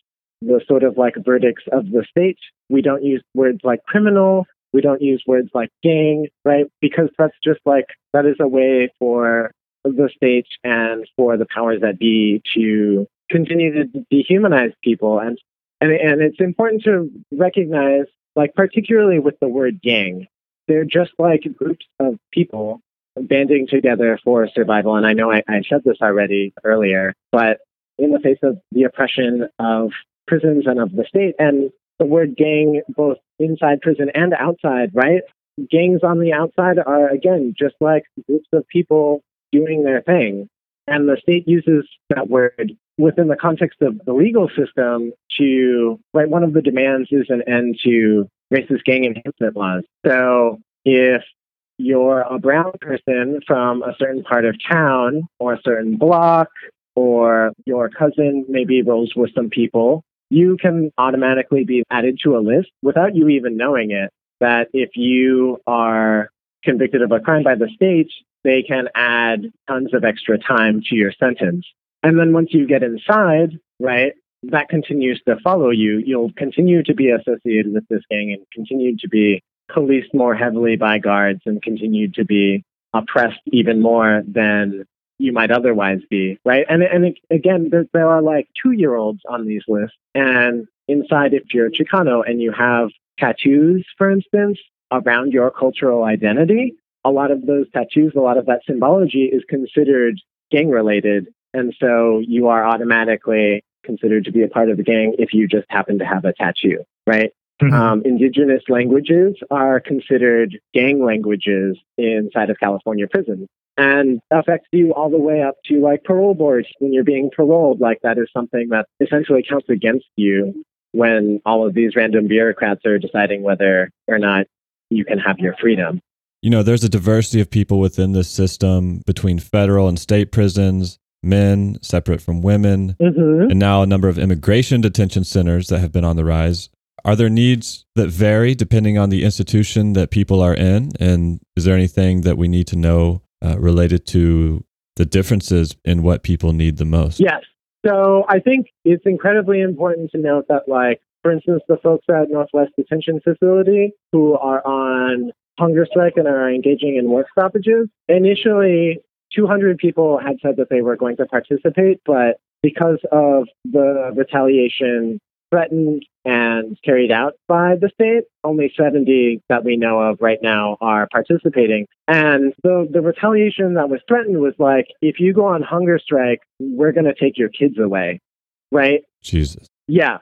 the sort of like verdicts of the state. We don't use words like criminal. We don't use words like gang, right? Because that's just like, that is a way for the state and for the powers that be to continue to dehumanize people. And, and, and it's important to recognize, like, particularly with the word gang, they're just like groups of people banding together for survival. And I know I, I said this already earlier, but in the face of the oppression of prisons and of the state, and the word gang both inside prison and outside, right? Gangs on the outside are, again, just like groups of people doing their thing. And the state uses that word within the context of the legal system to, right, one of the demands is an end to racist gang enhancement laws. So if you're a brown person from a certain part of town or a certain block, or your cousin maybe rolls with some people, you can automatically be added to a list without you even knowing it. That if you are convicted of a crime by the state, they can add tons of extra time to your sentence. And then once you get inside, right, that continues to follow you. You'll continue to be associated with this gang and continue to be policed more heavily by guards and continued to be oppressed even more than you might otherwise be, right? And and again, there, there are like two year olds on these lists, and inside, if you're Chicano and you have tattoos, for instance, around your cultural identity, a lot of those tattoos, a lot of that symbology is considered gang related, and so you are automatically considered to be a part of the gang if you just happen to have a tattoo, right? Mm-hmm. Um, indigenous languages are considered gang languages inside of California prisons and affects you all the way up to like parole boards when you're being paroled. Like that is something that essentially counts against you when all of these random bureaucrats are deciding whether or not you can have your freedom. You know, there's a diversity of people within this system between federal and state prisons, men separate from women, mm-hmm. and now a number of immigration detention centers that have been on the rise. Are there needs that vary depending on the institution that people are in? And is there anything that we need to know uh, related to the differences in what people need the most? Yes. So I think it's incredibly important to note that, like, for instance, the folks at Northwest Detention Facility who are on hunger strike and are engaging in work stoppages, initially 200 people had said that they were going to participate, but because of the retaliation threatened and carried out by the state. Only 70 that we know of right now are participating. And the, the retaliation that was threatened was like, if you go on hunger strike, we're going to take your kids away, right? Jesus. Yeah.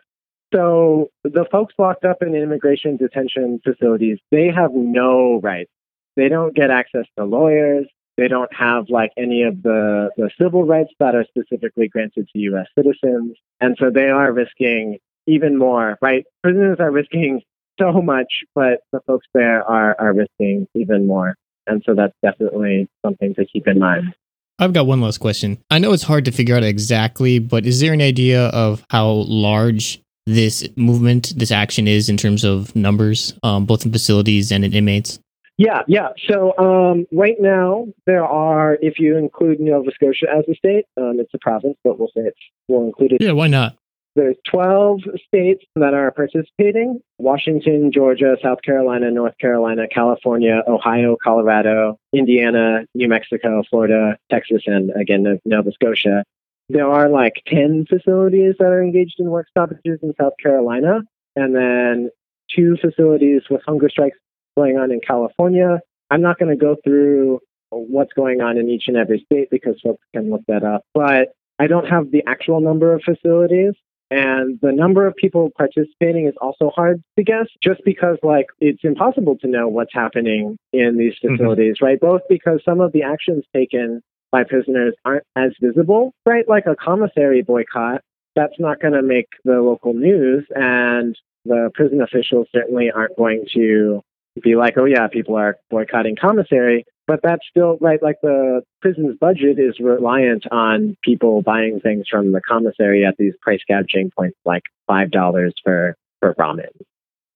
So the folks locked up in immigration detention facilities, they have no rights. They don't get access to lawyers. They don't have like any of the, the civil rights that are specifically granted to U.S. citizens. And so they are risking even more, right? Prisoners are risking so much, but the folks there are, are risking even more. And so that's definitely something to keep in mind. I've got one last question. I know it's hard to figure out exactly, but is there an idea of how large this movement, this action is in terms of numbers, um, both in facilities and in inmates? Yeah, yeah. So um, right now there are, if you include Nova Scotia as a state, um, it's a province, but we'll say it's we'll include it. Yeah, why not? There's 12 states that are participating Washington, Georgia, South Carolina, North Carolina, California, Ohio, Colorado, Indiana, New Mexico, Florida, Texas, and again, Nova Scotia. There are like 10 facilities that are engaged in work stoppages in South Carolina, and then two facilities with hunger strikes going on in California. I'm not going to go through what's going on in each and every state because folks can look that up. But I don't have the actual number of facilities. And the number of people participating is also hard to guess just because, like, it's impossible to know what's happening in these mm-hmm. facilities, mm-hmm. right? Both because some of the actions taken by prisoners aren't as visible, right? Like a commissary boycott, that's not going to make the local news. And the prison officials certainly aren't going to be like, oh, yeah, people are boycotting commissary. But that's still right. Like the prison's budget is reliant on people buying things from the commissary at these price gouging points, like five dollars for for ramen.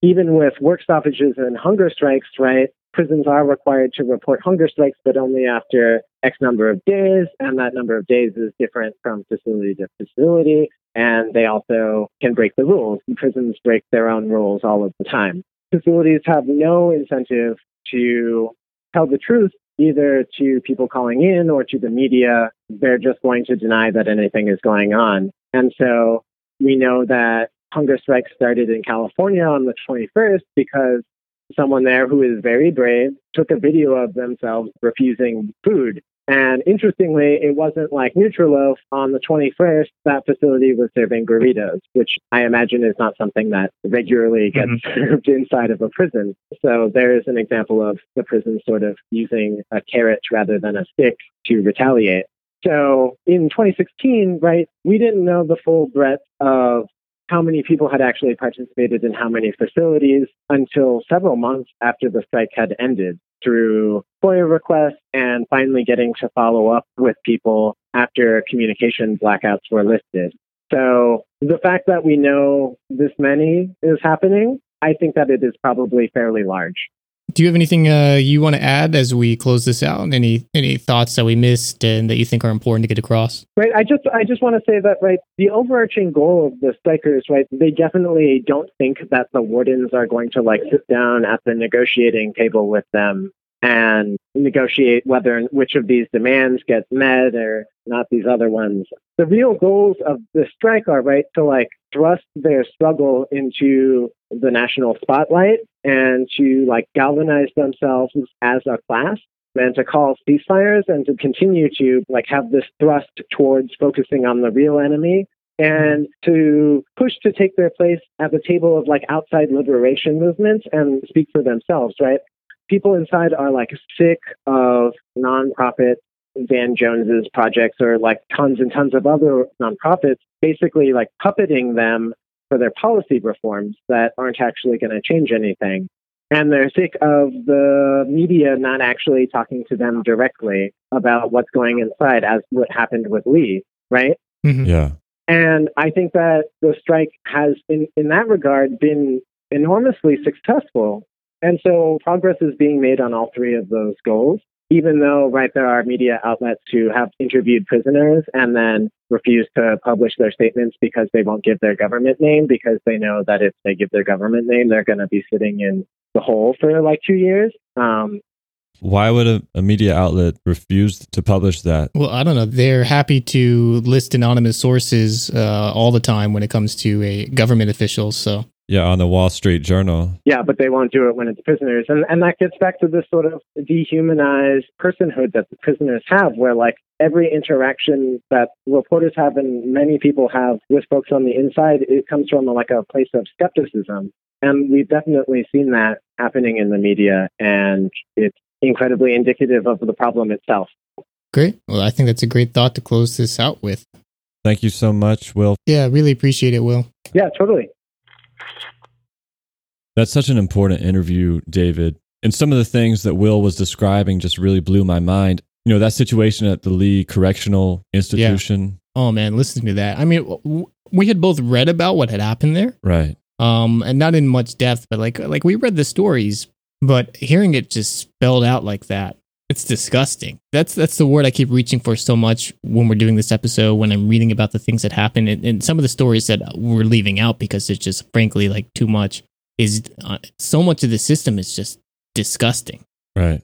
Even with work stoppages and hunger strikes, right? Prisons are required to report hunger strikes, but only after X number of days, and that number of days is different from facility to facility. And they also can break the rules. Prisons break their own rules all of the time. Facilities have no incentive to tell the truth either to people calling in or to the media. They're just going to deny that anything is going on. And so we know that hunger strikes started in California on the 21st because someone there who is very brave took a video of themselves refusing food and interestingly, it wasn't like Nutriloaf on the 21st, that facility was serving burritos, which I imagine is not something that regularly gets mm-hmm. served inside of a prison. So there is an example of the prison sort of using a carrot rather than a stick to retaliate. So in 2016, right, we didn't know the full breadth of how many people had actually participated in how many facilities until several months after the strike had ended through FOIA requests and finally getting to follow up with people after communication blackouts were lifted. So the fact that we know this many is happening, I think that it is probably fairly large. Do you have anything uh, you want to add as we close this out? Any any thoughts that we missed and that you think are important to get across? Right. I just I just want to say that right the overarching goal of the strikers right they definitely don't think that the wardens are going to like sit down at the negotiating table with them and negotiate whether which of these demands gets met or not these other ones. The real goals of the strike are right to like thrust their struggle into the national spotlight and to like galvanize themselves as a class and to call ceasefires and to continue to like have this thrust towards focusing on the real enemy and to push to take their place at the table of like outside liberation movements and speak for themselves, right? People inside are like sick of nonprofit Van Jones's projects or like tons and tons of other nonprofits basically like puppeting them for their policy reforms that aren't actually going to change anything. And they're sick of the media not actually talking to them directly about what's going inside, as what happened with Lee, right? Mm-hmm. Yeah. And I think that the strike has, in, in that regard, been enormously successful. And so progress is being made on all three of those goals, even though, right, there are media outlets who have interviewed prisoners and then refuse to publish their statements because they won't give their government name because they know that if they give their government name, they're going to be sitting in the hole for like two years. Um, why would a, a, media outlet refuse to publish that? Well, I don't know. They're happy to list anonymous sources uh, all the time when it comes to a government officials. So yeah, on the Wall Street Journal. Yeah, but they won't do it when it's prisoners, and and that gets back to this sort of dehumanized personhood that the prisoners have, where like every interaction that reporters have and many people have with folks on the inside, it comes from a, like a place of skepticism. And we've definitely seen that happening in the media, and it's incredibly indicative of the problem itself. Great. Well, I think that's a great thought to close this out with. Thank you so much, Will. Yeah, really appreciate it, Will. Yeah, totally. That's such an important interview, David. And some of the things that Will was describing just really blew my mind. You know, that situation at the Lee Correctional Institution. Yeah. Oh, man, listen to that. I mean, we had both read about what had happened there. Right. Um, and not in much depth, but like like we read the stories, but hearing it just spelled out like that, it's disgusting. That's that's the word I keep reaching for so much when we're doing this episode. When I'm reading about the things that happen, and, and some of the stories that we're leaving out because it's just frankly like too much. Is uh, so much of the system is just disgusting. Right.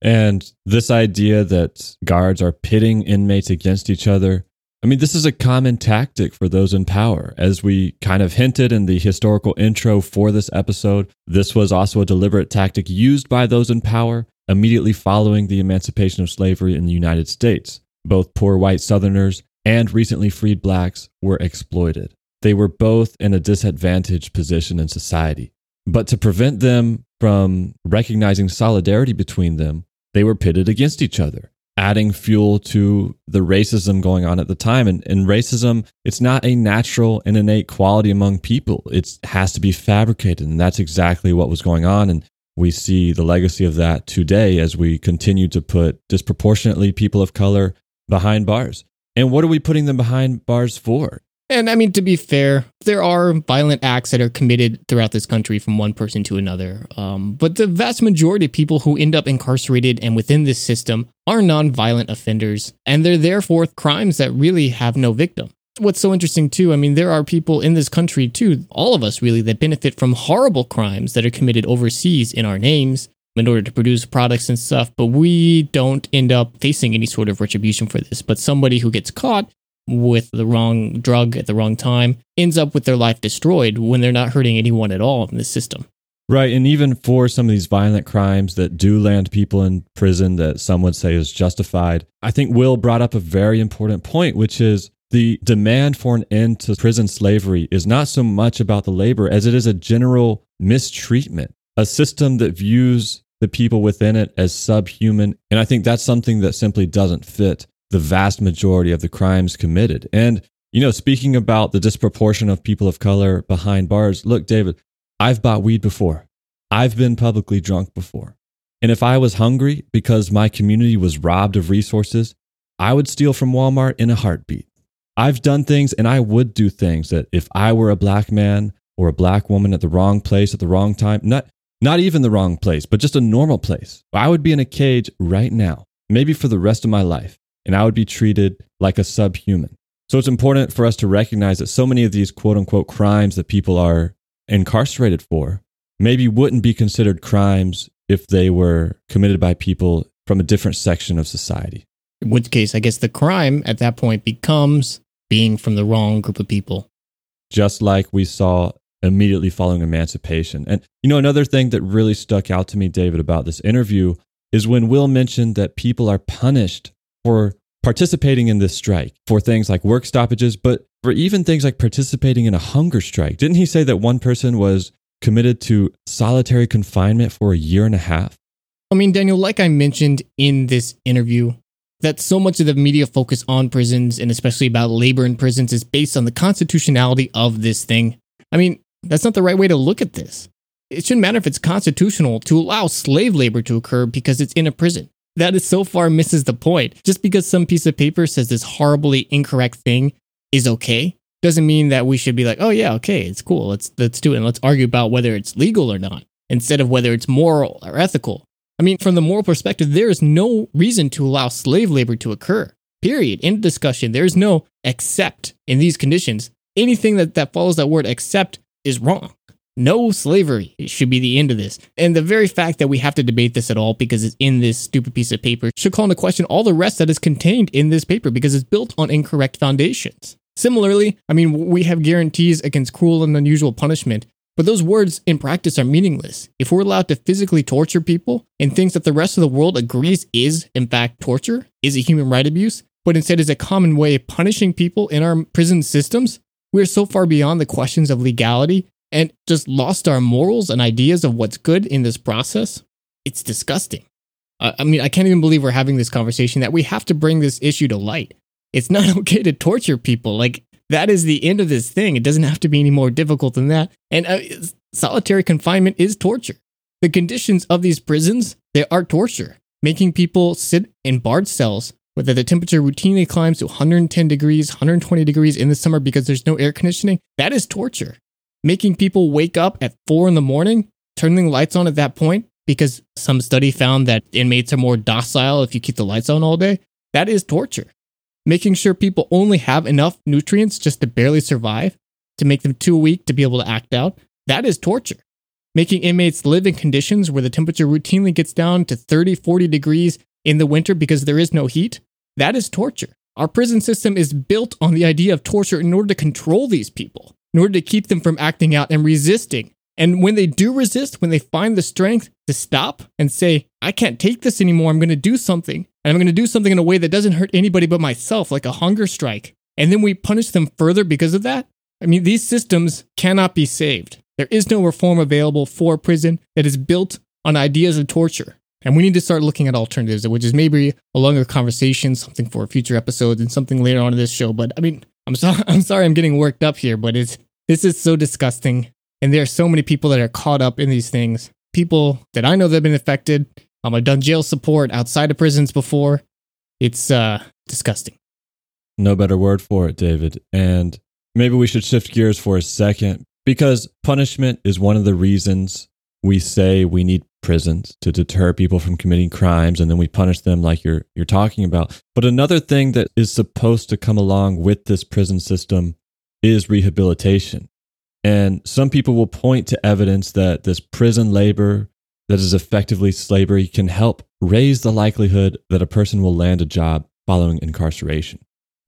And this idea that guards are pitting inmates against each other I mean, this is a common tactic for those in power. As we kind of hinted in the historical intro for this episode, this was also a deliberate tactic used by those in power immediately following the emancipation of slavery in the United States. Both poor white Southerners and recently freed blacks were exploited. They were both in a disadvantaged position in society. But to prevent them from recognizing solidarity between them, they were pitted against each other adding fuel to the racism going on at the time. And, and racism, it's not a natural and innate quality among people. It has to be fabricated. And that's exactly what was going on. And we see the legacy of that today as we continue to put disproportionately people of color behind bars. And what are we putting them behind bars for? And I mean, to be fair, there are violent acts that are committed throughout this country from one person to another. Um, but the vast majority of people who end up incarcerated and within this system are non-violent offenders, and they're therefore crimes that really have no victim. What's so interesting too, I mean, there are people in this country too, all of us really, that benefit from horrible crimes that are committed overseas in our names in order to produce products and stuff, but we don't end up facing any sort of retribution for this. But somebody who gets caught with the wrong drug at the wrong time ends up with their life destroyed when they're not hurting anyone at all in the system. Right. And even for some of these violent crimes that do land people in prison that some would say is justified, I think Will brought up a very important point, which is the demand for an end to prison slavery is not so much about the labor as it is a general mistreatment, a system that views the people within it as subhuman. And I think that's something that simply doesn't fit the vast majority of the crimes committed. And, you know, speaking about the disproportion of people of color behind bars, look, David, I've bought weed before. I've been publicly drunk before. And if I was hungry because my community was robbed of resources, I would steal from Walmart in a heartbeat. I've done things and I would do things that if I were a black man or a black woman at the wrong place at the wrong time, not, not even the wrong place, but just a normal place, I would be in a cage right now, maybe for the rest of my life and I would be treated like a subhuman. So it's important for us to recognize that so many of these quote unquote crimes that people are incarcerated for maybe wouldn't be considered crimes if they were committed by people from a different section of society. In which case, I guess the crime at that point becomes being from the wrong group of people. Just like we saw immediately following emancipation. And, you know, another thing that really stuck out to me, David, about this interview is when Will mentioned that people are punished for participating in this strike for things like work stoppages, but for even things like participating in a hunger strike. Didn't he say that one person was committed to solitary confinement for a year and a half? I mean, Daniel, like I mentioned in this interview, that so much of the media focus on prisons and especially about labor in prisons is based on the constitutionality of this thing. I mean, that's not the right way to look at this. It shouldn't matter if it's constitutional to allow slave labor to occur because it's in a prison. That is so far misses the point. Just because some piece of paper says this horribly incorrect thing is okay doesn't mean that we should be like, oh yeah, okay, it's cool. Let's let's do it and let's argue about whether it's legal or not instead of whether it's moral or ethical. I mean, from the moral perspective, there is no reason to allow slave labor to occur. Period. In discussion, there is no except in these conditions. Anything that, that follows that word except is wrong. No slavery should be the end of this. And the very fact that we have to debate this at all because it's in this stupid piece of paper should call into question all the rest that is contained in this paper because it's built on incorrect foundations. Similarly, I mean, we have guarantees against cruel and unusual punishment, but those words in practice are meaningless. If we're allowed to physically torture people and things that the rest of the world agrees is, in fact, torture, is a human right abuse, but instead is a common way of punishing people in our prison systems, we are so far beyond the questions of legality and just lost our morals and ideas of what's good in this process. It's disgusting. I mean, I can't even believe we're having this conversation that we have to bring this issue to light. It's not okay to torture people. Like, that is the end of this thing. It doesn't have to be any more difficult than that. And uh, solitary confinement is torture. The conditions of these prisons, they are torture, making people sit in barred cells where the temperature routinely climbs to 110 degrees, 120 degrees in the summer because there's no air conditioning. That is torture. Making people wake up at four in the morning, turning lights on at that point because some study found that inmates are more docile if you keep the lights on all day. That is torture making sure people only have enough nutrients just to barely survive, to make them too weak to be able to act out, that is torture. Making inmates live in conditions where the temperature routinely gets down to 30, 40 degrees in the winter because there is no heat, that is torture. Our prison system is built on the idea of torture in order to control these people, in order to keep them from acting out and resisting. And when they do resist, when they find the strength to stop and say, I can't take this anymore, I'm going to do something, and I'm going to do something in a way that doesn't hurt anybody but myself, like a hunger strike. And then we punish them further because of that. I mean, these systems cannot be saved. There is no reform available for prison that is built on ideas of torture. And we need to start looking at alternatives, which is maybe a longer conversation, something for future episodes and something later on in this show. But I mean, I'm sorry, I'm sorry I'm getting worked up here, but it's this is so disgusting. And there are so many people that are caught up in these things. People that I know that have been affected, um, I've done jail support outside of prisons before. It's uh, disgusting. No better word for it, David. And maybe we should shift gears for a second because punishment is one of the reasons we say we need prisons to deter people from committing crimes and then we punish them like you're you're talking about. But another thing that is supposed to come along with this prison system is rehabilitation. And some people will point to evidence that this prison labor that is effectively slavery can help raise the likelihood that a person will land a job following incarceration.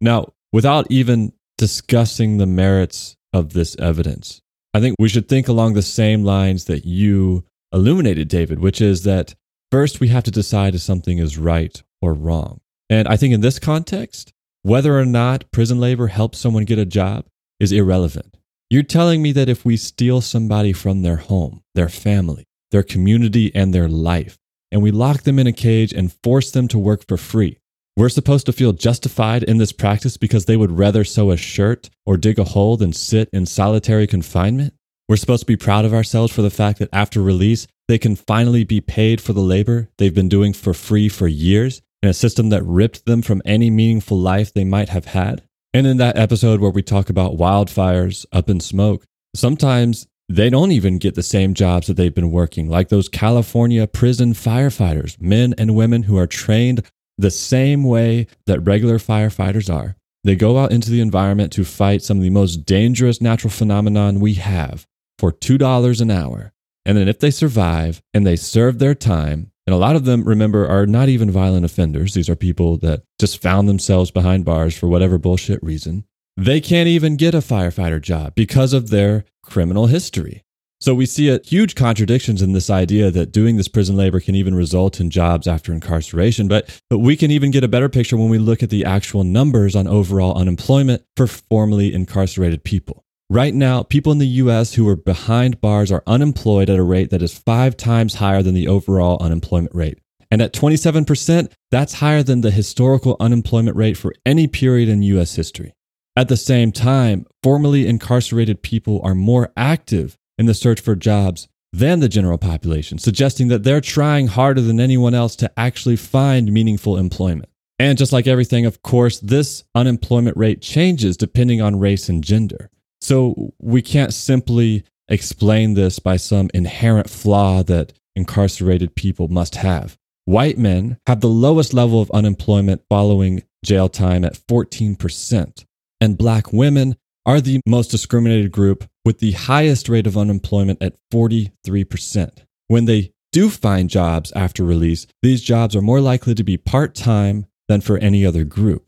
Now, without even discussing the merits of this evidence, I think we should think along the same lines that you illuminated, David, which is that first we have to decide if something is right or wrong. And I think in this context, whether or not prison labor helps someone get a job is irrelevant. You're telling me that if we steal somebody from their home, their family, their community, and their life. And we lock them in a cage and force them to work for free. We're supposed to feel justified in this practice because they would rather sew a shirt or dig a hole than sit in solitary confinement? We're supposed to be proud of ourselves for the fact that after release, they can finally be paid for the labor they've been doing for free for years in a system that ripped them from any meaningful life they might have had. And in that episode where we talk about wildfires up in smoke, sometimes they don't even get the same jobs that they've been working, like those California prison firefighters, men and women who are trained the same way that regular firefighters are. They go out into the environment to fight some of the most dangerous natural phenomenon we have for $2 an hour. And then if they survive and they serve their time, and a lot of them, remember, are not even violent offenders. These are people that just found themselves behind bars for whatever bullshit reason. They can't even get a firefighter job because of their criminal history. So we see a huge contradictions in this idea that doing this prison labor can even result in jobs after incarceration. But, but we can even get a better picture when we look at the actual numbers on overall unemployment for formerly incarcerated people. Right now, people in the US who are behind bars are unemployed at a rate that is five times higher than the overall unemployment rate. And at 27%, that's higher than the historical unemployment rate for any period in US history. At the same time, formerly incarcerated people are more active in the search for jobs than the general population, suggesting that they're trying harder than anyone else to actually find meaningful employment. And just like everything, of course, this unemployment rate changes depending on race and gender. So we can't simply explain this by some inherent flaw that incarcerated people must have. White men have the lowest level of unemployment following jail time at 14%, and black women are the most discriminated group with the highest rate of unemployment at 43%. When they do find jobs after release, these jobs are more likely to be part time than for any other group.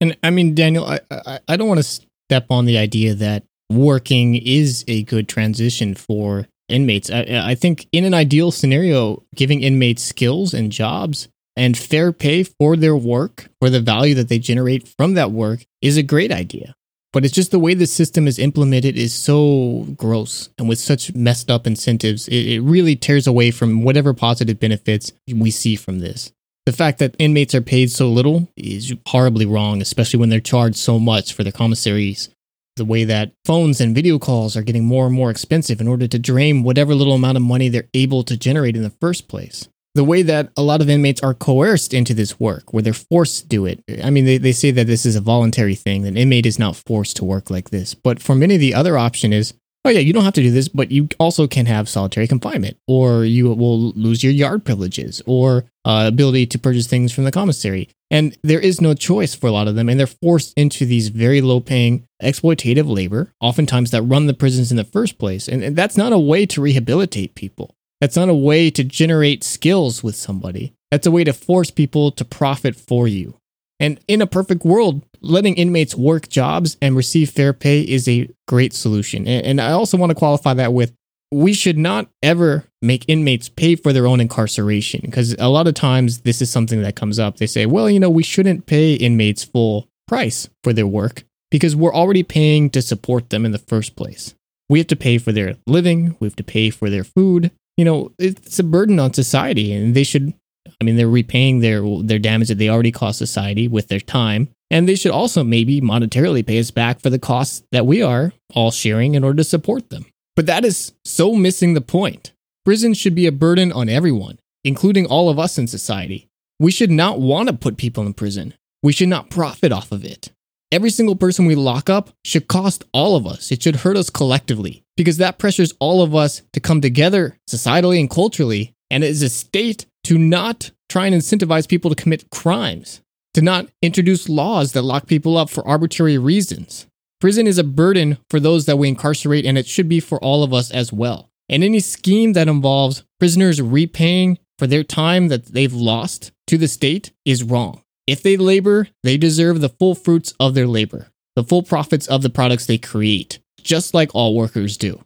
And I mean, Daniel, I, I, I don't want to step on the idea that working is a good transition for inmates. I, I think in an ideal scenario, giving inmates skills and jobs and fair pay for their work, for the value that they generate from that work, is a great idea. But it's just the way the system is implemented is so gross and with such messed up incentives, it, it really tears away from whatever positive benefits we see from this. The fact that inmates are paid so little is horribly wrong, especially when they're charged so much for their commissaries. The way that phones and video calls are getting more and more expensive in order to drain whatever little amount of money they're able to generate in the first place the way that a lot of inmates are coerced into this work, where they're forced to do it. I mean, they, they say that this is a voluntary thing, An inmate is not forced to work like this. But for many, the other option is, oh yeah, you don't have to do this, but you also can have solitary confinement, or you will lose your yard privileges, or uh, ability to purchase things from the commissary. And there is no choice for a lot of them, and they're forced into these very low paying exploitative labor, oftentimes that run the prisons in the first place. And, and that's not a way to rehabilitate people. That's not a way to generate skills with somebody. That's a way to force people to profit for you. And in a perfect world, letting inmates work jobs and receive fair pay is a great solution. And I also want to qualify that with we should not ever make inmates pay for their own incarceration because a lot of times this is something that comes up. They say, well, you know, we shouldn't pay inmates full price for their work because we're already paying to support them in the first place. We have to pay for their living, we have to pay for their food, you know, it's a burden on society and they should I mean, they're repaying their their damage that they already cost society with their time, and they should also maybe monetarily pay us back for the costs that we are all sharing in order to support them. But that is so missing the point. Prison should be a burden on everyone, including all of us in society. We should not want to put people in prison. We should not profit off of it. Every single person we lock up should cost all of us. It should hurt us collectively because that pressures all of us to come together societally and culturally. And it is a state to not try and incentivize people to commit crimes, to not introduce laws that lock people up for arbitrary reasons. Prison is a burden for those that we incarcerate, and it should be for all of us as well. And any scheme that involves prisoners repaying for their time that they've lost to the state is wrong. If they labor, they deserve the full fruits of their labor, the full profits of the products they create, just like all workers do.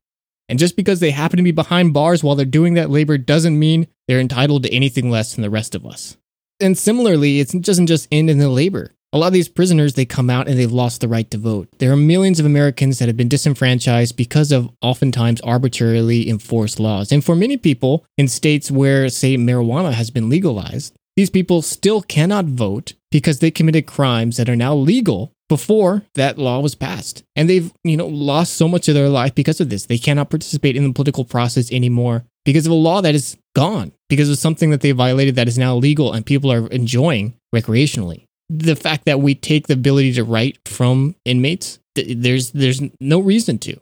And just because they happen to be behind bars while they're doing that labor doesn't mean they're entitled to anything less than the rest of us. And similarly, it doesn't just end in the labor. A lot of these prisoners, they come out and they've lost the right to vote. There are millions of Americans that have been disenfranchised because of oftentimes arbitrarily enforced laws. And for many people in states where, say, marijuana has been legalized, these people still cannot vote because they committed crimes that are now legal before that law was passed. And they've, you know, lost so much of their life because of this. They cannot participate in the political process anymore because of a law that is gone, because of something that they violated that is now legal and people are enjoying recreationally. The fact that we take the ability to write from inmates, there's there's no reason to.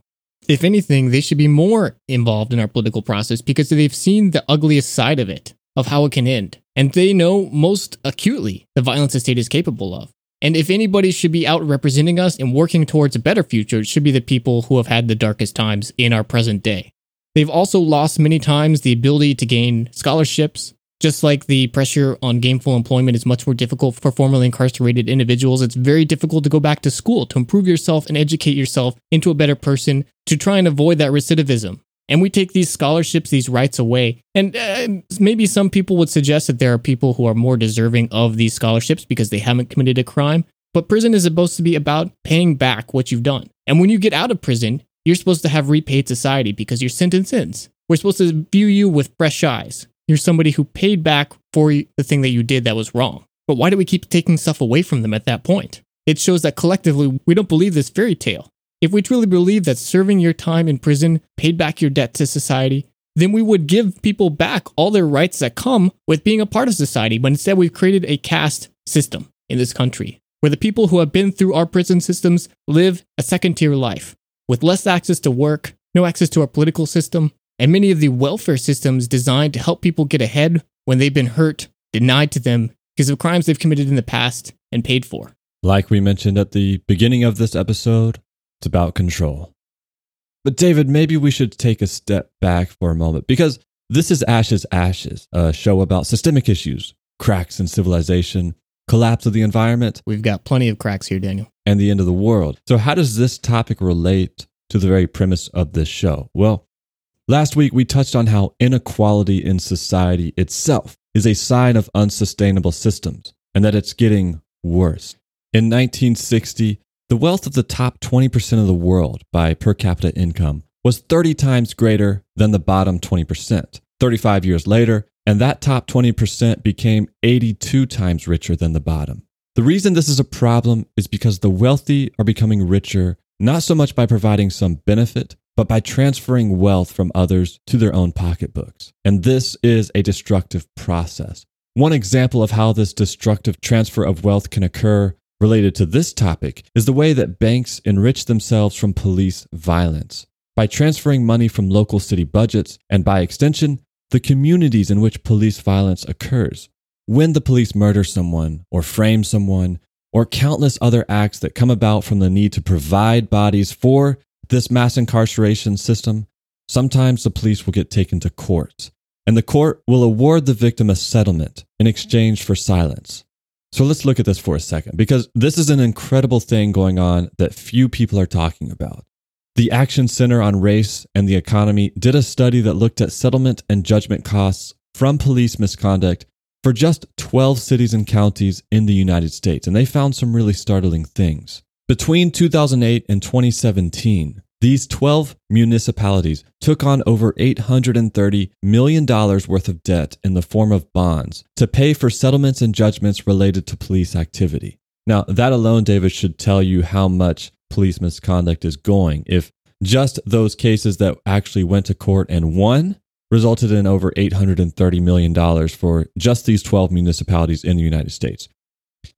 If anything, they should be more involved in our political process because they've seen the ugliest side of it of how it can end. And they know most acutely the violence the state is capable of. And if anybody should be out representing us and working towards a better future, it should be the people who have had the darkest times in our present day. They've also lost many times the ability to gain scholarships. Just like the pressure on gainful employment is much more difficult for formerly incarcerated individuals, it's very difficult to go back to school to improve yourself and educate yourself into a better person to try and avoid that recidivism. And we take these scholarships, these rights away. And uh, maybe some people would suggest that there are people who are more deserving of these scholarships because they haven't committed a crime. But prison is supposed to be about paying back what you've done. And when you get out of prison, you're supposed to have repaid society because your sentence ends. We're supposed to view you with fresh eyes. You're somebody who paid back for the thing that you did that was wrong. But why do we keep taking stuff away from them at that point? It shows that collectively we don't believe this fairy tale. If we truly believe that serving your time in prison paid back your debt to society, then we would give people back all their rights that come with being a part of society. But instead, we've created a caste system in this country where the people who have been through our prison systems live a second tier life with less access to work, no access to our political system, and many of the welfare systems designed to help people get ahead when they've been hurt, denied to them because of crimes they've committed in the past and paid for. Like we mentioned at the beginning of this episode, it's about control. But David, maybe we should take a step back for a moment because this is Ashes Ashes, a show about systemic issues, cracks in civilization, collapse of the environment. We've got plenty of cracks here, Daniel. And the end of the world. So, how does this topic relate to the very premise of this show? Well, last week we touched on how inequality in society itself is a sign of unsustainable systems and that it's getting worse. In 1960, the wealth of the top 20% of the world by per capita income was 30 times greater than the bottom 20%. 35 years later, and that top 20% became 82 times richer than the bottom. The reason this is a problem is because the wealthy are becoming richer not so much by providing some benefit, but by transferring wealth from others to their own pocketbooks. And this is a destructive process. One example of how this destructive transfer of wealth can occur related to this topic is the way that banks enrich themselves from police violence. By transferring money from local city budgets, and by extension, the communities in which police violence occurs. When the police murder someone, or frame someone, or countless other acts that come about from the need to provide bodies for this mass incarceration system, sometimes the police will get taken to court, and the court will award the victim a settlement in exchange for silence. So let's look at this for a second, because this is an incredible thing going on that few people are talking about. The Action Center on Race and the Economy did a study that looked at settlement and judgment costs from police misconduct for just 12 cities and counties in the United States, and they found some really startling things. Between 2008 and 2017, these 12 municipalities took on over $830 million worth of debt in the form of bonds to pay for settlements and judgments related to police activity. Now, that alone, David, should tell you how much police misconduct is going. If just those cases that actually went to court and won resulted in over $830 million for just these 12 municipalities in the United States.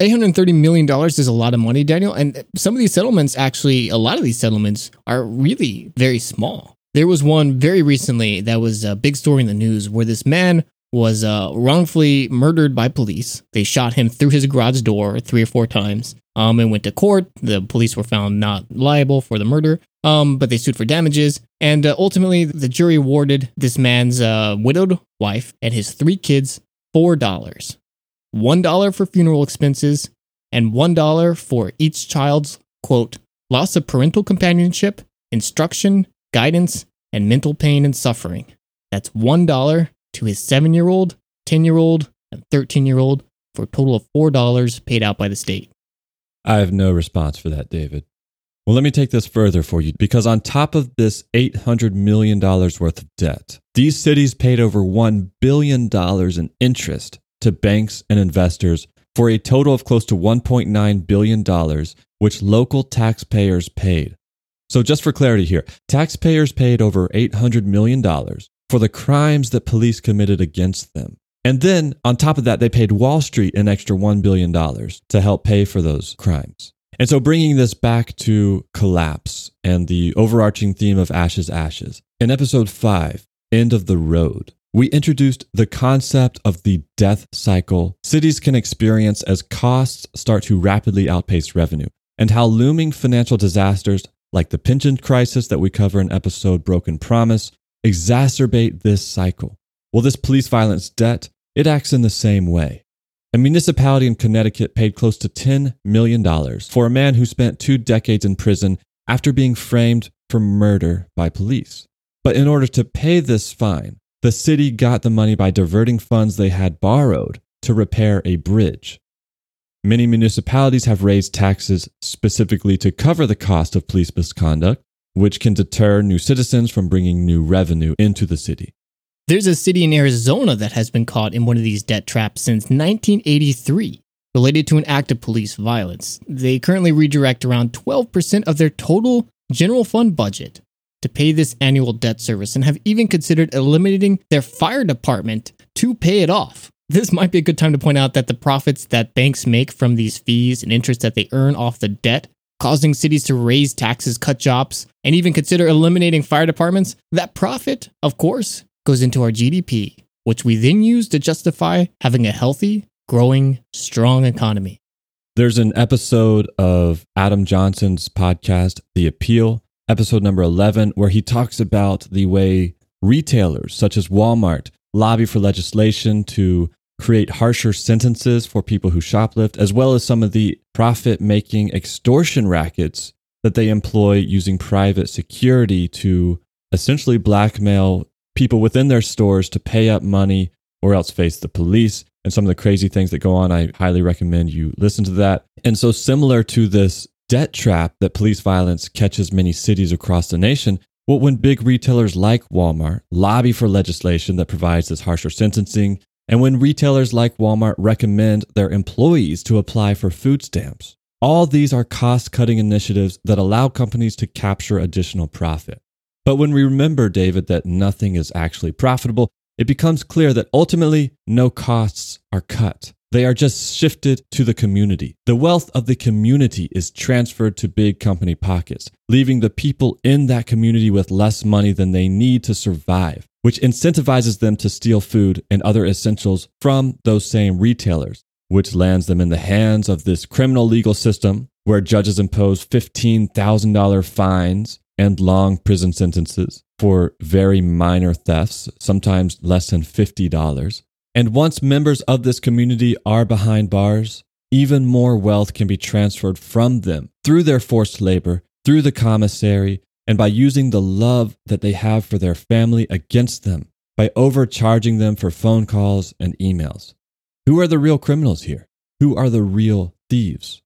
$830 million is a lot of money, Daniel. And some of these settlements, actually, a lot of these settlements are really very small. There was one very recently that was a big story in the news where this man was uh, wrongfully murdered by police. They shot him through his garage door three or four times um, and went to court. The police were found not liable for the murder, um, but they sued for damages. And uh, ultimately, the jury awarded this man's uh, widowed wife and his three kids $4. $1 for funeral expenses and $1 for each child's, quote, loss of parental companionship, instruction, guidance, and mental pain and suffering. That's $1 to his 7 year old, 10 year old, and 13 year old for a total of $4 paid out by the state. I have no response for that, David. Well, let me take this further for you because on top of this $800 million worth of debt, these cities paid over $1 billion in interest to banks and investors for a total of close to $1.9 billion, which local taxpayers paid. So, just for clarity here, taxpayers paid over $800 million for the crimes that police committed against them. And then on top of that, they paid Wall Street an extra $1 billion to help pay for those crimes. And so bringing this back to collapse and the overarching theme of Ashes, Ashes, in episode five, End of the Road, we introduced the concept of the death cycle cities can experience as costs start to rapidly outpace revenue, and how looming financial disasters like the pension crisis that we cover in episode Broken Promise exacerbate this cycle. Well, this police violence debt, it acts in the same way. A municipality in Connecticut paid close to $10 million for a man who spent two decades in prison after being framed for murder by police. But in order to pay this fine, the city got the money by diverting funds they had borrowed to repair a bridge. Many municipalities have raised taxes specifically to cover the cost of police misconduct, which can deter new citizens from bringing new revenue into the city. There's a city in Arizona that has been caught in one of these debt traps since 1983 related to an act of police violence. They currently redirect around 12% of their total general fund budget to pay this annual debt service and have even considered eliminating their fire department to pay it off. This might be a good time to point out that the profits that banks make from these fees and interest that they earn off the debt, causing cities to raise taxes, cut jobs, and even consider eliminating fire departments, that profit, of course, goes into our GDP, which we then use to justify having a healthy, growing, strong economy. There's an episode of Adam Johnson's podcast, The Appeal, episode number 11, where he talks about the way retailers such as Walmart lobby for legislation to create harsher sentences for people who shoplift, as well as some of the profit making extortion rackets that they employ using private security to essentially blackmail people within their stores to pay up money or else face the police and some of the crazy things that go on. I highly recommend you listen to that. And so, similar to this debt trap that police violence catches many cities across the nation, well, when big retailers like Walmart lobby for legislation that provides this harsher sentencing, and when retailers like Walmart recommend their employees to apply for food stamps, all these are cost cutting initiatives that allow companies to capture additional profit. But when we remember, David, that nothing is actually profitable, it becomes clear that ultimately no costs are cut. They are just shifted to the community. The wealth of the community is transferred to big company pockets, leaving the people in that community with less money than they need to survive, which incentivizes them to steal food and other essentials from those same retailers, which lands them in the hands of this criminal legal system where judges impose $15,000 fines and long prison sentences for very minor thefts, sometimes less than $50. And once members of this community are behind bars, even more wealth can be transferred from them through their forced labor, through the commissary, and by using the love that they have for their family against them, by overcharging them for phone calls and emails. Who are the real criminals here? Who are the real thieves?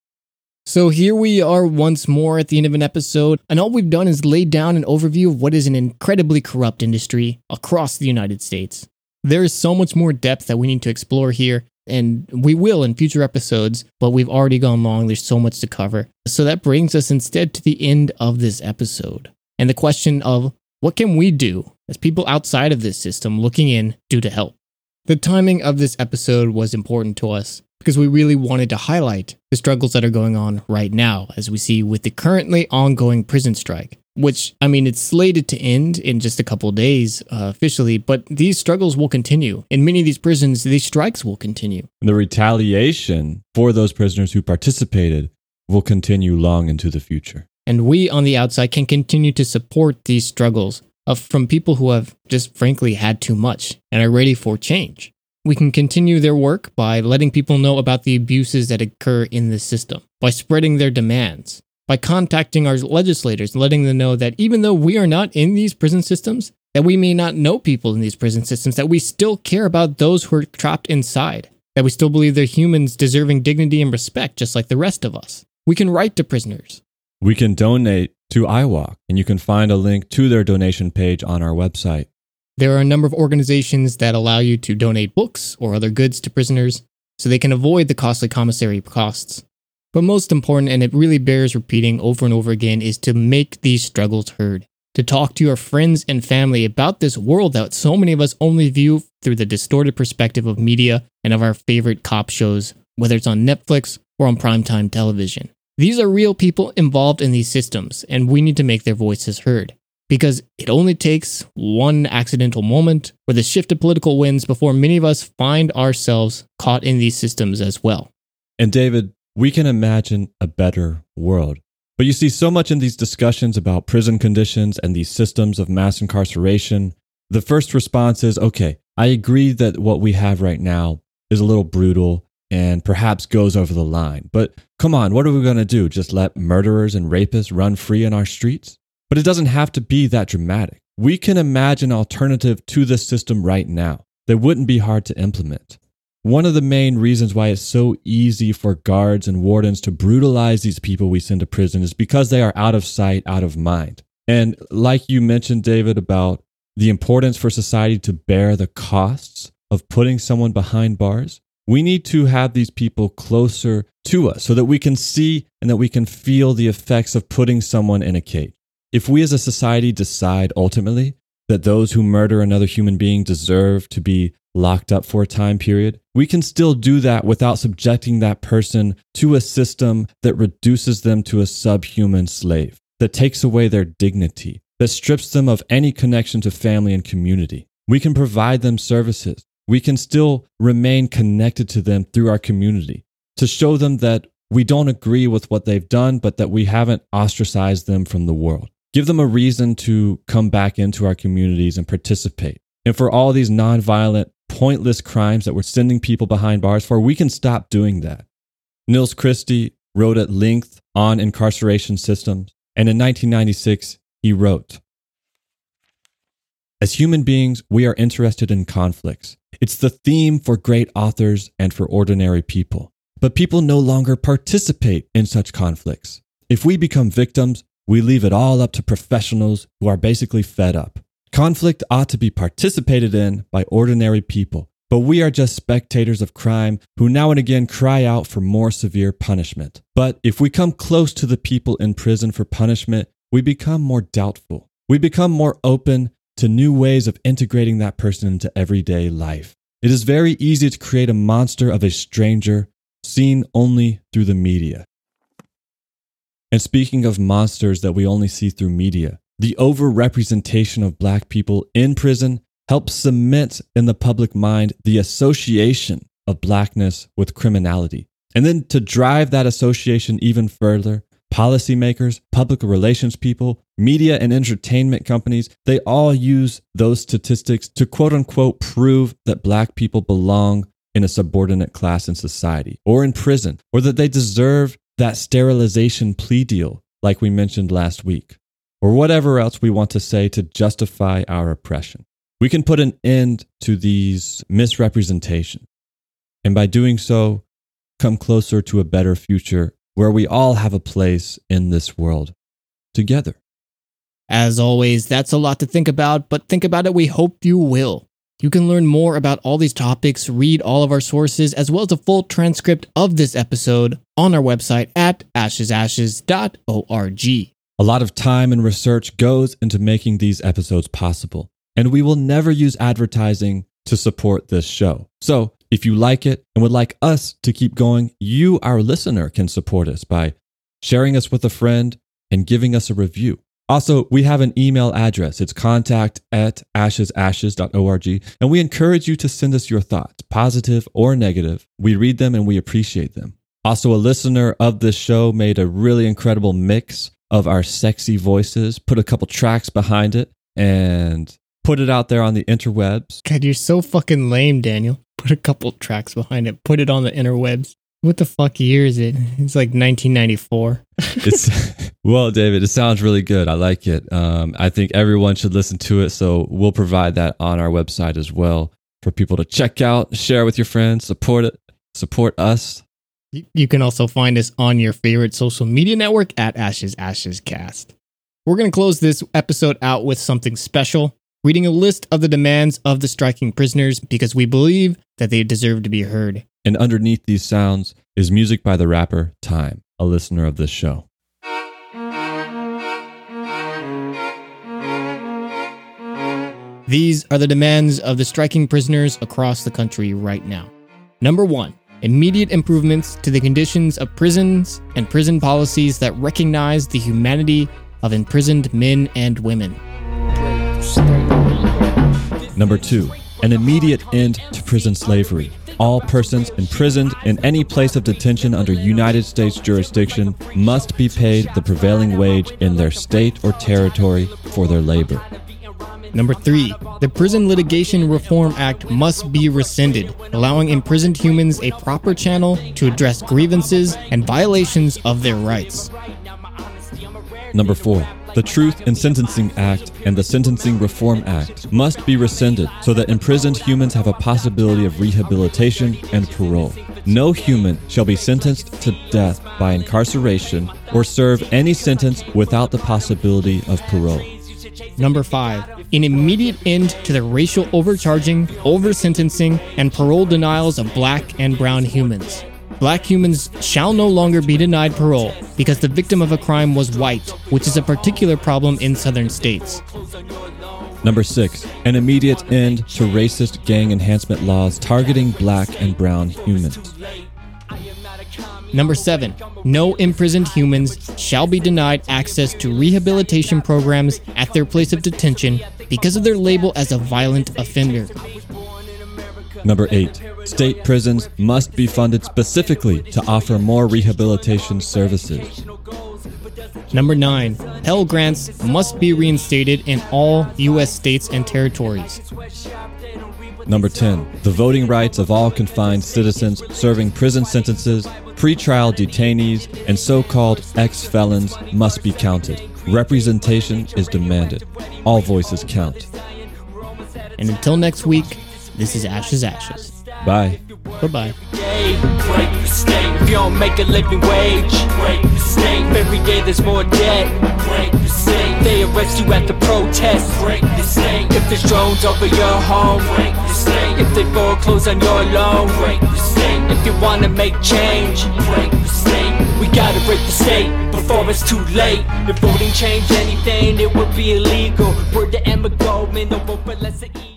So here we are once more at the end of an episode, and all we've done is laid down an overview of what is an incredibly corrupt industry across the United States. There is so much more depth that we need to explore here, and we will in future episodes, but we've already gone long. There's so much to cover. So that brings us instead to the end of this episode. And the question of what can we do as people outside of this system looking in do to help? The timing of this episode was important to us because we really wanted to highlight the struggles that are going on right now, as we see with the currently ongoing prison strike which I mean, it's slated to end in just a couple days uh, officially, but these struggles will continue. In many of these prisons, these strikes will continue. And the retaliation for those prisoners who participated will continue long into the future. And we on the outside can continue to support these struggles of, from people who have just frankly had too much and are ready for change. We can continue their work by letting people know about the abuses that occur in the system, by spreading their demands, by contacting our legislators and letting them know that even though we are not in these prison systems, that we may not know people in these prison systems, that we still care about those who are trapped inside, that we still believe they're humans deserving dignity and respect just like the rest of us. We can write to prisoners. We can donate to IWOC, and you can find a link to their donation page on our website. There are a number of organizations that allow you to donate books or other goods to prisoners so they can avoid the costly commissary costs. But most important, and it really bears repeating over and over again, is to make these struggles heard. To talk to your friends and family about this world that so many of us only view through the distorted perspective of media and of our favorite cop shows, whether it's on Netflix or on primetime television. These are real people involved in these systems, and we need to make their voices heard. Because it only takes one accidental moment or the shift of political winds before many of us find ourselves caught in these systems as well. And David, we can imagine a better world. But you see, so much in these discussions about prison conditions and these systems of mass incarceration, the first response is okay, I agree that what we have right now is a little brutal and perhaps goes over the line. But come on, what are we going to do? Just let murderers and rapists run free in our streets? But it doesn't have to be that dramatic. We can imagine alternative to this system right now that wouldn't be hard to implement. One of the main reasons why it's so easy for guards and wardens to brutalize these people we send to prison is because they are out of sight, out of mind. And like you mentioned, David, about the importance for society to bear the costs of putting someone behind bars, we need to have these people closer to us so that we can see and that we can feel the effects of putting someone in a cage. If we as a society decide ultimately that those who murder another human being deserve to be locked up for a time period, we can still do that without subjecting that person to a system that reduces them to a subhuman slave, that takes away their dignity, that strips them of any connection to family and community. We can provide them services. We can still remain connected to them through our community to show them that we don't agree with what they've done, but that we haven't ostracized them from the world. Give them a reason to come back into our communities and participate. And for all these nonviolent pointless crimes that we're sending people behind bars for, we can stop doing that. Nils Christie wrote at length on incarceration systems, and in 1996, he wrote As human beings, we are interested in conflicts. It's the theme for great authors and for ordinary people. But people no longer participate in such conflicts. If we become victims, we leave it all up to professionals who are basically fed up. Conflict ought to be participated in by ordinary people, but we are just spectators of crime who now and again cry out for more severe punishment. But if we come close to the people in prison for punishment, we become more doubtful. We become more open to new ways of integrating that person into everyday life. It is very easy to create a monster of a stranger seen only through the media. And speaking of monsters that we only see through media, the overrepresentation of black people in prison helps cement in the public mind the association of blackness with criminality. And then to drive that association even further, policymakers, public relations people, media and entertainment companies, they all use those statistics to quote unquote prove that black people belong in a subordinate class in society or in prison, or that they deserve that sterilization plea deal, like we mentioned last week or whatever else we want to say to justify our oppression. We can put an end to these misrepresentations. And by doing so, come closer to a better future where we all have a place in this world together. As always, that's a lot to think about, but think about it, we hope you will. You can learn more about all these topics, read all of our sources, as well as a full transcript of this episode on our website at ashesashes.org. A lot of time and research goes into making these episodes possible, and we will never use advertising to support this show. So, if you like it and would like us to keep going, you, our listener, can support us by sharing us with a friend and giving us a review. Also, we have an email address. It's contact at ashesashes.org, and we encourage you to send us your thoughts, positive or negative. We read them and we appreciate them. Also, a listener of this show made a really incredible mix of our sexy voices, put a couple tracks behind it, and put it out there on the interwebs. God, you're so fucking lame, Daniel. Put a couple tracks behind it. Put it on the interwebs. What the fuck year is it? It's like 1994. it's well, David. It sounds really good. I like it. Um, I think everyone should listen to it. So we'll provide that on our website as well for people to check out, share with your friends, support it, support us. You can also find us on your favorite social media network at Ashes Ashes Cast. We're going to close this episode out with something special, reading a list of the demands of the striking prisoners because we believe that they deserve to be heard. And underneath these sounds is music by the rapper Time, a listener of this show. These are the demands of the striking prisoners across the country right now. Number one, immediate improvements to the conditions of prisons and prison policies that recognize the humanity of imprisoned men and women. Number two, an immediate end to prison slavery. All persons imprisoned in any place of detention under United States jurisdiction must be paid the prevailing wage in their state or territory for their labor. Number three, the Prison Litigation Reform Act must be rescinded, allowing imprisoned humans a proper channel to address grievances and violations of their rights. Number four, the Truth in Sentencing Act and the Sentencing Reform Act must be rescinded so that imprisoned humans have a possibility of rehabilitation and parole. No human shall be sentenced to death by incarceration or serve any sentence without the possibility of parole. Number five, an immediate end to the racial overcharging, oversentencing, and parole denials of black and brown humans. Black humans shall no longer be denied parole because the victim of a crime was white, which is a particular problem in southern states. Number six, an immediate end to racist gang enhancement laws targeting black and brown humans. Number seven, no imprisoned humans shall be denied access to rehabilitation programs at their place of detention because of their label as a violent offender. Number eight, state prisons must be funded specifically to offer more rehabilitation services. Number nine, Pell Grants must be reinstated in all U.S. states and territories. Number 10, the voting rights of all confined citizens serving prison sentences, pretrial detainees, and so called ex felons must be counted. Representation is demanded. All voices count. And until next week, this is Ashes Ashes. Bye. Bye bye. Break the state. If you don't make a living wage, break the state. Every day there's more debt. Break the state. They arrest you at the protest. Break the state. If there's drones over your home, break the state. If they foreclose on your loan, break the state. If you wanna make change, break the state. We gotta break the state before it's too late. If voting changed anything, it would be illegal. Word to Emma Goldman, no vote for less to eat.